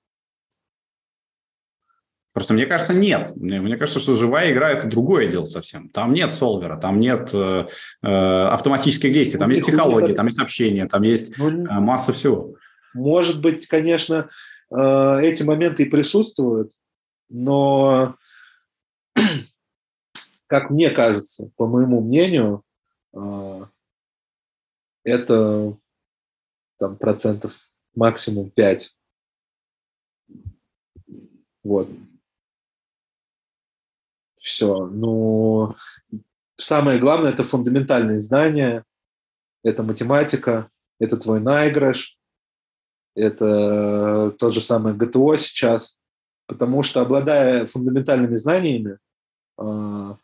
Просто мне кажется, нет. Мне, мне кажется, что живая игра – это другое дело совсем. Там нет солвера, там нет э, э автоматических действий, там ну, есть психология, там есть общение, там есть ну, э, масса всего. Может быть, конечно, э, эти моменты и присутствуют, но, как мне кажется, по моему мнению, э, это там процентов максимум 5. Вот все. Ну, самое главное – это фундаментальные знания, это математика, это твой наигрыш, это то же самое ГТО сейчас, потому что, обладая фундаментальными знаниями, а,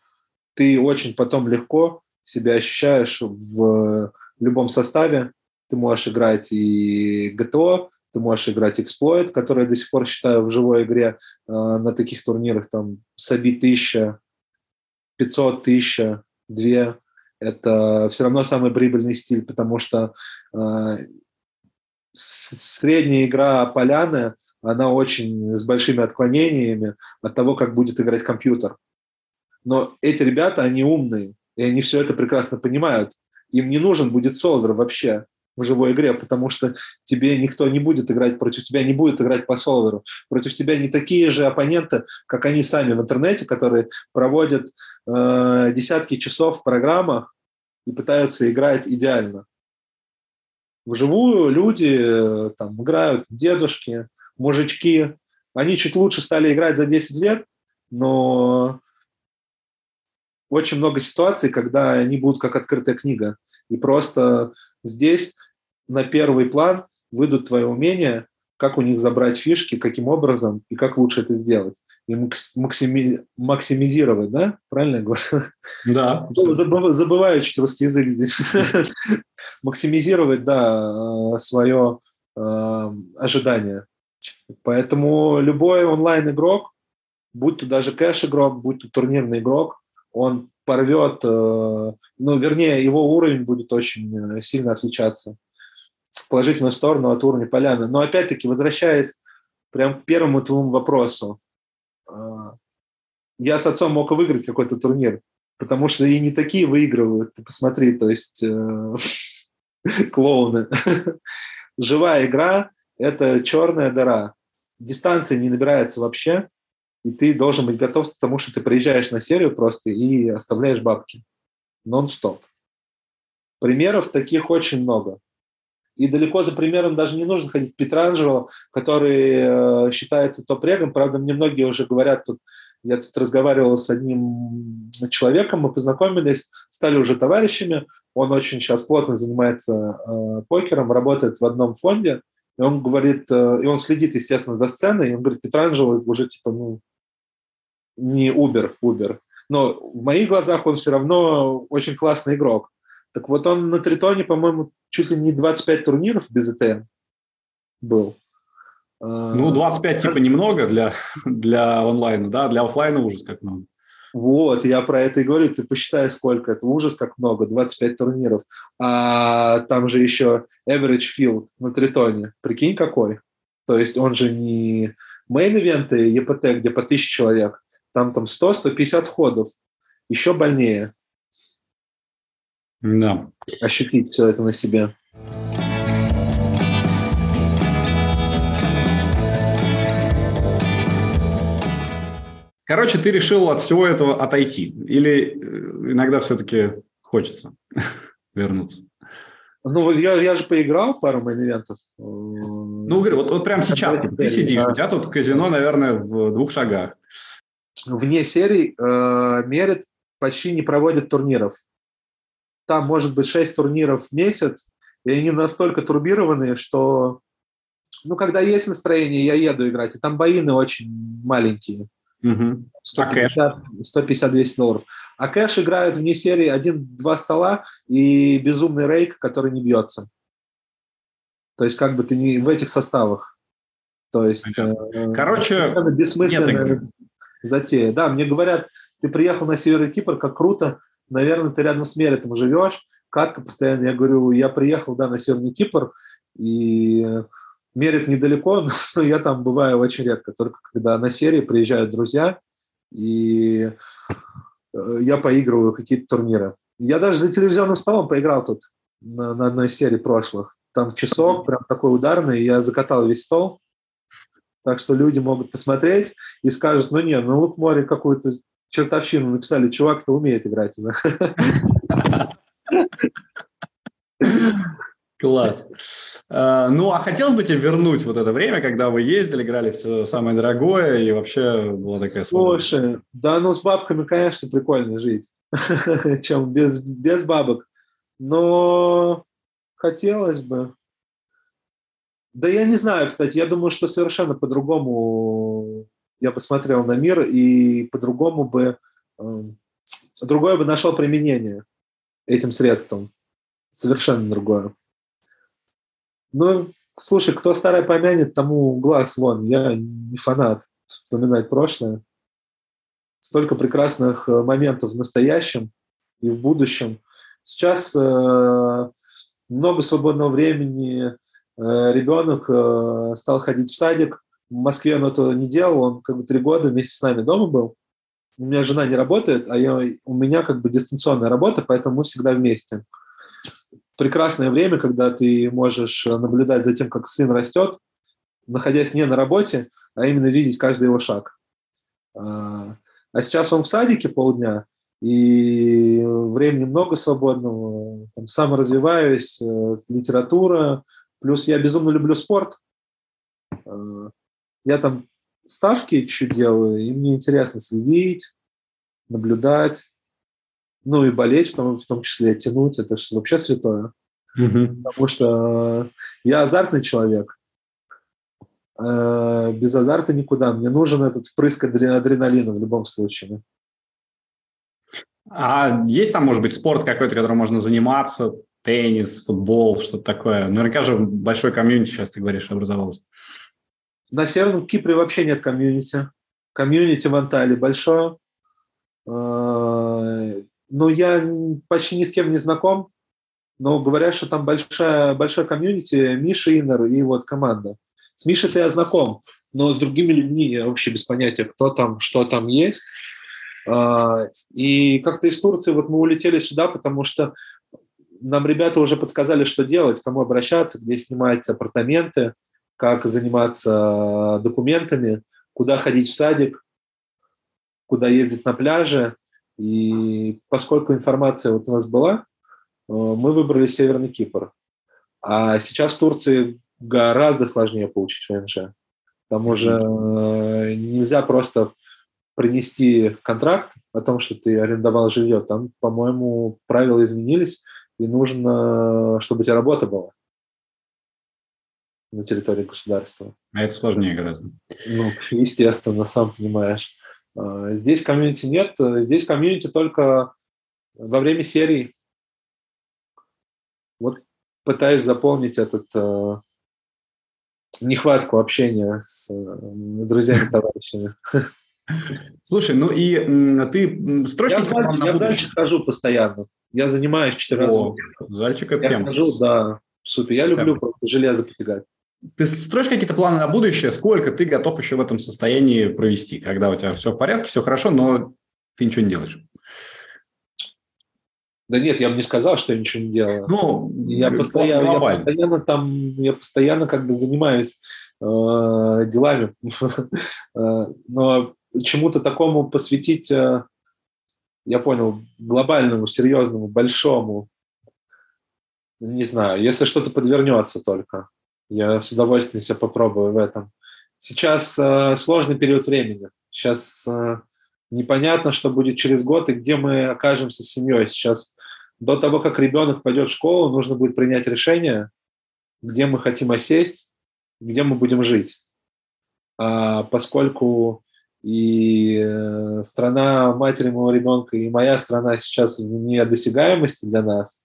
ты очень потом легко себя ощущаешь в любом составе. Ты можешь играть и ГТО, ты можешь играть эксплойт, который я до сих пор считаю в живой игре э, на таких турнирах, там, Саби 1000, 500, 1000, 2. Это все равно самый прибыльный стиль, потому что э, средняя игра поляны, она очень с большими отклонениями от того, как будет играть компьютер. Но эти ребята, они умные, и они все это прекрасно понимают. Им не нужен будет солвер вообще в живой игре, потому что тебе никто не будет играть против тебя, не будет играть по солверу. Против тебя не такие же оппоненты, как они сами в интернете, которые проводят э, десятки часов в программах и пытаются играть идеально. Вживую люди э, там играют, дедушки, мужички. Они чуть лучше стали играть за 10 лет, но очень много ситуаций, когда они будут как открытая книга. И просто здесь на первый план выйдут твои умения, как у них забрать фишки, каким образом и как лучше это сделать. И максими, максимизировать, да? Правильно я говорю? Да. забываю чуть русский язык здесь. максимизировать, да, свое э, ожидание. Поэтому любой онлайн-игрок, будь то даже кэш-игрок, будь то турнирный игрок, он порвет, э, ну, вернее, его уровень будет очень э, сильно отличаться в положительную сторону от уровня поляны. Но опять-таки, возвращаясь прям к первому твоему вопросу, э, я с отцом мог выиграть какой-то турнир, потому что и не такие выигрывают, ты посмотри, то есть клоуны. Живая игра – это черная дыра. Дистанция не набирается вообще, и ты должен быть готов к тому, что ты приезжаешь на серию просто и оставляешь бабки. Нон-стоп. Примеров таких очень много. И далеко за примером даже не нужно ходить. Петранджело, который э, считается топ-регом, правда, мне многие уже говорят, тут, я тут разговаривал с одним человеком, мы познакомились, стали уже товарищами, он очень сейчас плотно занимается э, покером, работает в одном фонде, и он говорит, э, и он следит, естественно, за сценой, и он говорит, Петранджело уже типа, ну, не Uber, Uber. Но в моих глазах он все равно очень классный игрок. Так вот он на Тритоне, по-моему, чуть ли не 25 турниров без ЭТМ был. А, ну, 25 типа немного для, для онлайна, да, для офлайна ужас как много. Вот, я про это и говорю, ты посчитай, сколько это, ужас как много, 25 турниров. А там же еще average field на Тритоне, прикинь какой. То есть он же не main event ы EPT, где по 1000 человек, там там 100-150 входов, еще больнее. Да. Ощутить все это на себе. Короче, ты решил от всего этого отойти? Или э, иногда все-таки хочется вернуться? Ну, я, я же поиграл пару мейн-ивентов. Ну, говорю, вот, вот прямо сейчас типа, ты сидишь, да. у тебя тут казино, наверное, в двух шагах. Вне серий э, Мерит почти не проводит турниров там может быть 6 турниров в месяц, и они настолько турбированные, что, ну, когда есть настроение, я еду играть, и там боины очень маленькие. Угу. 150-200 долларов. А кэш играет вне серии один-два стола и безумный рейк, который не бьется. То есть как бы ты не в этих составах. То есть... Э, Короче, это бессмысленная затея. Да, мне говорят, ты приехал на Северный Кипр, как круто, наверное, ты рядом с Меритом живешь, катка постоянно, я говорю, я приехал, да, на Северный Кипр, и Мерит недалеко, но я там бываю очень редко, только когда на серии приезжают друзья, и э, я поигрываю какие-то турниры. Я даже за телевизионным столом поиграл тут на, на одной серии прошлых. Там часок, прям такой ударный, я закатал весь стол. Так что люди могут посмотреть и скажут, ну не, ну Лук Море какую-то чертовщину написали, чувак-то умеет играть. Класс. А, ну, а хотелось бы тебе вернуть вот это время, когда вы ездили, играли все самое дорогое, и вообще была такая... Слушай, да ну с бабками, конечно, прикольно жить, чем без, без бабок. Но хотелось бы. Да я не знаю, кстати, я думаю, что совершенно по-другому я посмотрел на мир и по-другому бы, эм, другое бы нашел применение этим средствам. Совершенно другое. Ну, слушай, кто старое помянет, тому глаз вон. Я не фанат вспоминать прошлое. Столько прекрасных э, моментов в настоящем и в будущем. Сейчас э, много свободного времени. Э, ребенок э, стал ходить в садик, в Москве он этого не делал, он как бы три года вместе с нами дома был. У меня жена не работает, а я, у меня как бы дистанционная работа, поэтому мы всегда вместе. Прекрасное время, когда ты можешь наблюдать за тем, как сын растет, находясь не на работе, а именно видеть каждый его шаг. А, а сейчас он в садике полдня, и времени много свободного, там, саморазвиваюсь, э, литература, плюс я безумно люблю спорт, а, я там ставки чуть делаю, и мне интересно следить, наблюдать, ну и болеть в том, в том числе, тянуть, это же вообще святое. Mm-hmm. Потому что я азартный человек. Э, без азарта никуда. Мне нужен этот впрыск адреналина в любом случае. А есть там, может быть, спорт какой-то, которым можно заниматься? Теннис, футбол, что-то такое? Наверняка же большой комьюнити, сейчас ты говоришь, образовалось. На Северном Кипре вообще нет комьюнити. Комьюнити в Анталии большое. А, но я почти ни с кем не знаком. Но говорят, что там большая, большая комьюнити, Миша Иннер и вот команда. С Мишей-то я знаком, но с другими людьми я вообще без понятия, кто там, что там есть. А, и как-то из Турции вот мы улетели сюда, потому что нам ребята уже подсказали, что делать, к кому обращаться, где снимать апартаменты как заниматься документами, куда ходить в садик, куда ездить на пляже. И поскольку информация вот у нас была, мы выбрали Северный Кипр. А сейчас в Турции гораздо сложнее получить ВНЖ. Там уже нельзя просто принести контракт о том, что ты арендовал жилье. Там, по-моему, правила изменились, и нужно, чтобы у тебя работа была на территории государства. А это сложнее гораздо. Ну, естественно, сам понимаешь. А, здесь комьюнити нет, здесь комьюнити только во время серии. Вот пытаюсь заполнить этот э, нехватку общения с э, друзьями, товарищами. Слушай, ну и ты строчки... Я, в, я в зальчик хожу постоянно. Я занимаюсь четыре раза. Зальчик это тема. хожу, да, супер. Я люблю просто железо потягать. Ты строишь какие-то планы на будущее? Сколько ты готов еще в этом состоянии провести? Когда у тебя все в порядке, все хорошо, но ты ничего не делаешь? Да нет, я бы не сказал, что я ничего не делаю. Ну, я постоянно, я постоянно там, я постоянно как бы занимаюсь э, делами, э, но чему-то такому посвятить, э, я понял, глобальному, серьезному, большому, не знаю, если что-то подвернется только. Я с удовольствием себя попробую в этом. Сейчас э, сложный период времени. Сейчас э, непонятно, что будет через год и где мы окажемся с семьей. Сейчас до того, как ребенок пойдет в школу, нужно будет принять решение, где мы хотим осесть, где мы будем жить. А поскольку и э, страна матери моего ребенка, и моя страна сейчас в недосягаемости для нас,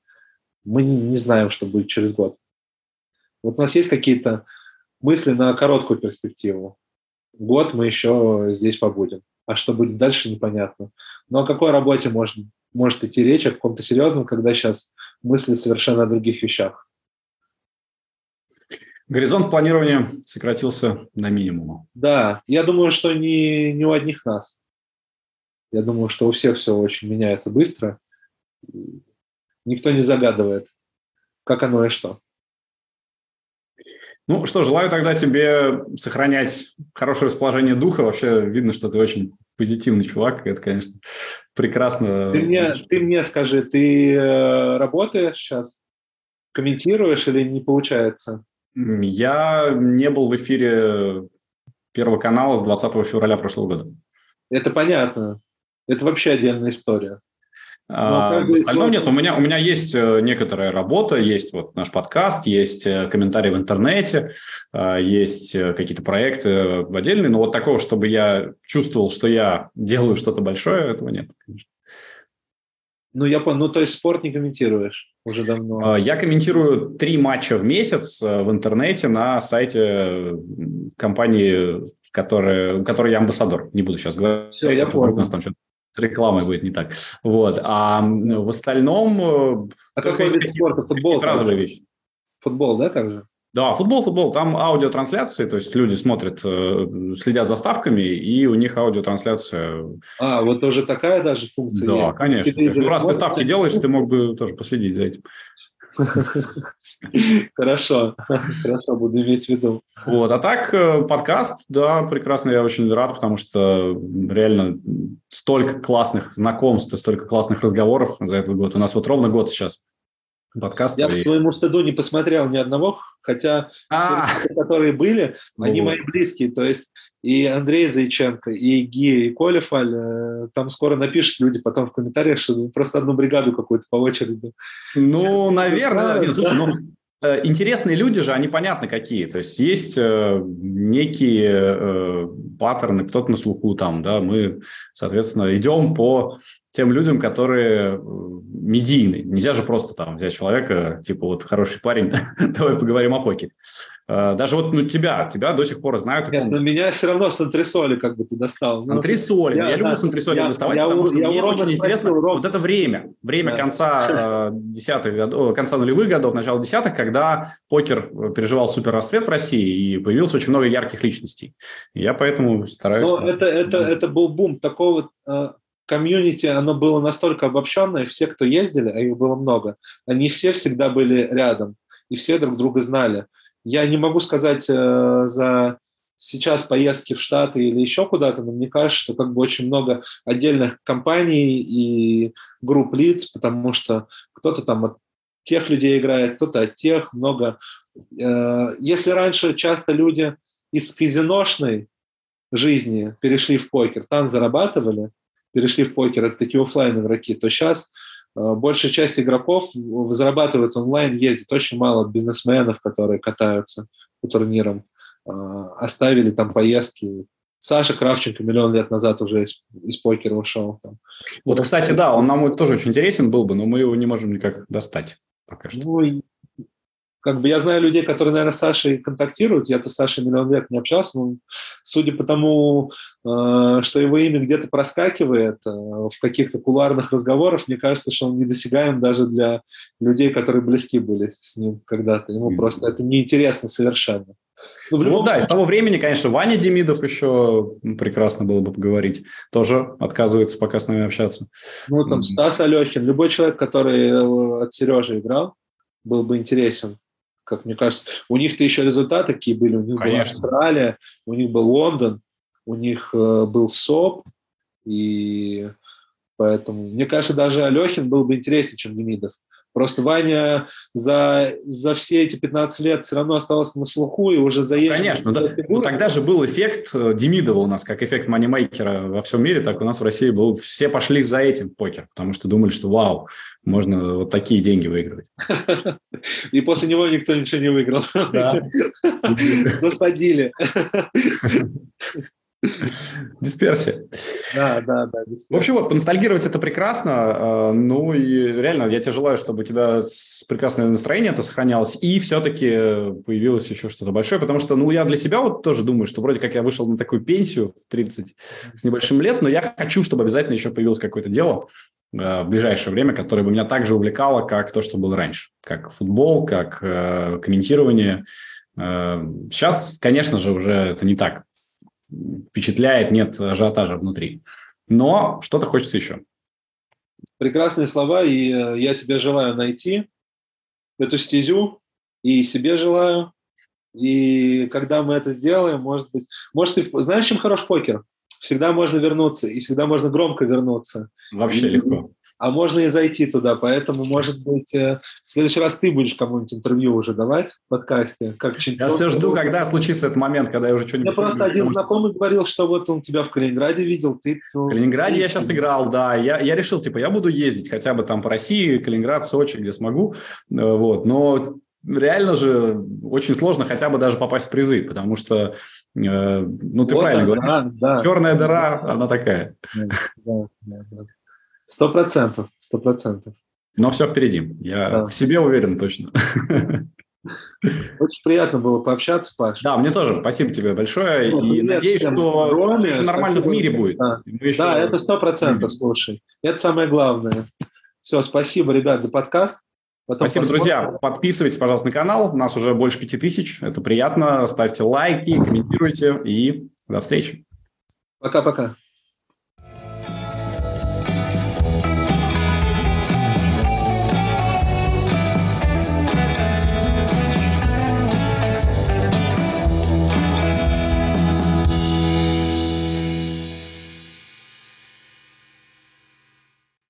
мы не знаем, что будет через год. Вот у нас есть какие-то мысли на короткую перспективу. Год мы еще здесь побудем. А что будет дальше, непонятно. Но о какой работе может, может идти речь, о каком-то серьезном, когда сейчас мысли совершенно о других вещах? Горизонт планирования сократился до минимума. Да, я думаю, что не, не у одних нас. Я думаю, что у всех все очень меняется быстро. Никто не загадывает, как оно и что. Ну что, желаю тогда тебе сохранять хорошее расположение духа. Вообще видно, что ты очень позитивный чувак. Это, конечно, прекрасно. Ты мне, ты мне скажи, ты э, работаешь сейчас? Комментируешь или не получается? Я не был в эфире Первого канала с 20 февраля прошлого года. Это понятно. Это вообще отдельная история. А, остального нет. У меня, у меня есть э, некоторая работа, есть вот наш подкаст, есть э, комментарии в интернете, а, есть э, какие-то проекты отдельные, но вот такого, чтобы я чувствовал, что я делаю что-то большое, этого нет, конечно. Ну, я понял. Ну, то есть спорт не комментируешь уже давно? А, я комментирую три матча в месяц в интернете на сайте компании, которая, которой я амбассадор. Не буду сейчас говорить. Все, я понял. У нас там что-то с рекламой будет не так. Вот. А в остальном... Э, а какой вид спорта? Футбол? Разовые вещи. Футбол, да, также? Да, футбол, футбол. Там аудиотрансляции, то есть люди смотрят, э, следят за ставками, и у них аудиотрансляция. А, вот тоже такая даже функция да, есть? Конечно. Ну, раз ты ставки делаешь, ты мог бы тоже последить за этим. Хорошо, хорошо, буду иметь в виду. Вот, а так э, подкаст, да, прекрасно, я очень рад, потому что реально столько классных знакомств, столько классных разговоров за этот год. У нас вот ровно год сейчас подкаст. Я и... к твоему стыду не посмотрел ни одного, хотя а. все, которые были, они мои близкие. То есть и Андрей Зайченко, и Ги, и Коля Фаль, э, там скоро напишут люди потом в комментариях, что просто одну бригаду какую-то по очереди. Ну, наверное. Слушай, ну, э, интересные люди же, они понятно какие. То есть есть э, некие э, паттерны, кто-то на слуху там, да, мы, соответственно, идем по тем людям, которые э, медийные. Нельзя же просто там взять человека, типа, вот хороший парень, давай поговорим о покере. Э, даже вот ну, тебя, тебя до сих пор знают. Нет, но меня все равно с антресоли как бы ты достал. С антресоли. Я, я люблю да, с антресоли доставать, я, потому что я мне очень интересно спросил, вот это время. Время да. конца э, десятых годов, конца нулевых годов, начала десятых, когда покер переживал супер расцвет в России и появилось очень много ярких личностей. Я поэтому стараюсь... Но это, это, это был бум такого комьюнити, оно было настолько обобщенное, все, кто ездили, а их было много, они все всегда были рядом, и все друг друга знали. Я не могу сказать э, за сейчас поездки в Штаты или еще куда-то, но мне кажется, что как бы очень много отдельных компаний и групп лиц, потому что кто-то там тех людей играет, кто-то от тех, много. Э, если раньше часто люди из казиношной жизни перешли в покер, там зарабатывали, перешли в покер, это такие офлайн игроки, то сейчас э, большая часть игроков зарабатывают онлайн, ездит очень мало бизнесменов, которые катаются по турнирам, э, оставили там поездки. Саша Кравченко миллион лет назад уже из, из покера ушел. Там. Вот, кстати, да, он нам тоже очень интересен был бы, но мы его не можем никак достать пока что. Ну, как бы я знаю людей, которые, наверное, с Сашей контактируют. Я-то с Сашей миллион лет не общался, но судя по тому, э, что его имя где-то проскакивает э, в каких-то кулуарных разговорах, мне кажется, что он недосягаем даже для людей, которые близки были с ним когда-то. Ему mm-hmm. просто это неинтересно совершенно. Ну, ну да, из того времени, конечно, Ваня Демидов еще прекрасно было бы поговорить. Тоже отказывается пока с нами общаться. Ну, там, Стас Алехин, любой человек, который э, от Сережи играл, был бы интересен как мне кажется. У них-то еще результаты какие были. У них Конечно. была Австралия, у них был Лондон, у них э, был СОП, и поэтому, мне кажется, даже Алехин был бы интереснее, чем Демидов. Просто Ваня за, за все эти 15 лет все равно оставался на слуху и уже заезжал. Конечно, да. ну, тогда же был эффект э, Демидова у нас, как эффект манимейкера во всем мире, так у нас в России был. Все пошли за этим покер, потому что думали, что вау, можно вот такие деньги выигрывать. И после него никто ничего не выиграл. Да. Насадили. Дисперсия. Да, да, да. Дисперсия. В общем, вот, поностальгировать это прекрасно. А, ну и реально, я тебе желаю, чтобы у тебя прекрасное настроение это сохранялось, и все-таки появилось еще что-то большое, потому что, ну, я для себя вот тоже думаю, что вроде как я вышел на такую пенсию в 30 с небольшим лет, но я хочу, чтобы обязательно еще появилось какое-то дело а, в ближайшее время, которое бы меня так же увлекало, как то, что было раньше, как футбол, как э, комментирование. Э, сейчас, конечно же, уже это не так впечатляет, нет ажиотажа внутри. Но что-то хочется еще. Прекрасные слова, и э, я тебе желаю найти эту стезю, и себе желаю. И когда мы это сделаем, может быть... Может, ты знаешь, чем хорош покер? Всегда можно вернуться, и всегда можно громко вернуться. Вообще и, легко а можно и зайти туда. Поэтому, может быть, э, в следующий раз ты будешь кому-нибудь интервью уже давать в подкасте, как. Я все жду, когда случится этот момент, когда я уже что-нибудь... Мне просто один потому... знакомый говорил, что вот он тебя в Калининграде видел, ты... В Калининграде я сейчас играл, да. Я, я решил, типа, я буду ездить хотя бы там по России, Калининград, Сочи, где смогу. Э, вот. Но реально же очень сложно хотя бы даже попасть в призы, потому что, э, ну, ты вот правильно говоришь, да, да. черная дыра, она такая. Да, да, да. Сто процентов, сто процентов. Но все впереди. Я да. в себе уверен точно. Очень приятно было пообщаться, Паш. Да, мне тоже. Спасибо тебе большое. Ну, и надеюсь, что Роме, нормально в мире будет. Да, еще... да это сто процентов, слушай. Это самое главное. Все, спасибо, ребят, за подкаст. Потом Спасибо, посмотрим. друзья. Подписывайтесь, пожалуйста, на канал. У нас уже больше пяти тысяч. Это приятно. Ставьте лайки, комментируйте. И до встречи. Пока-пока.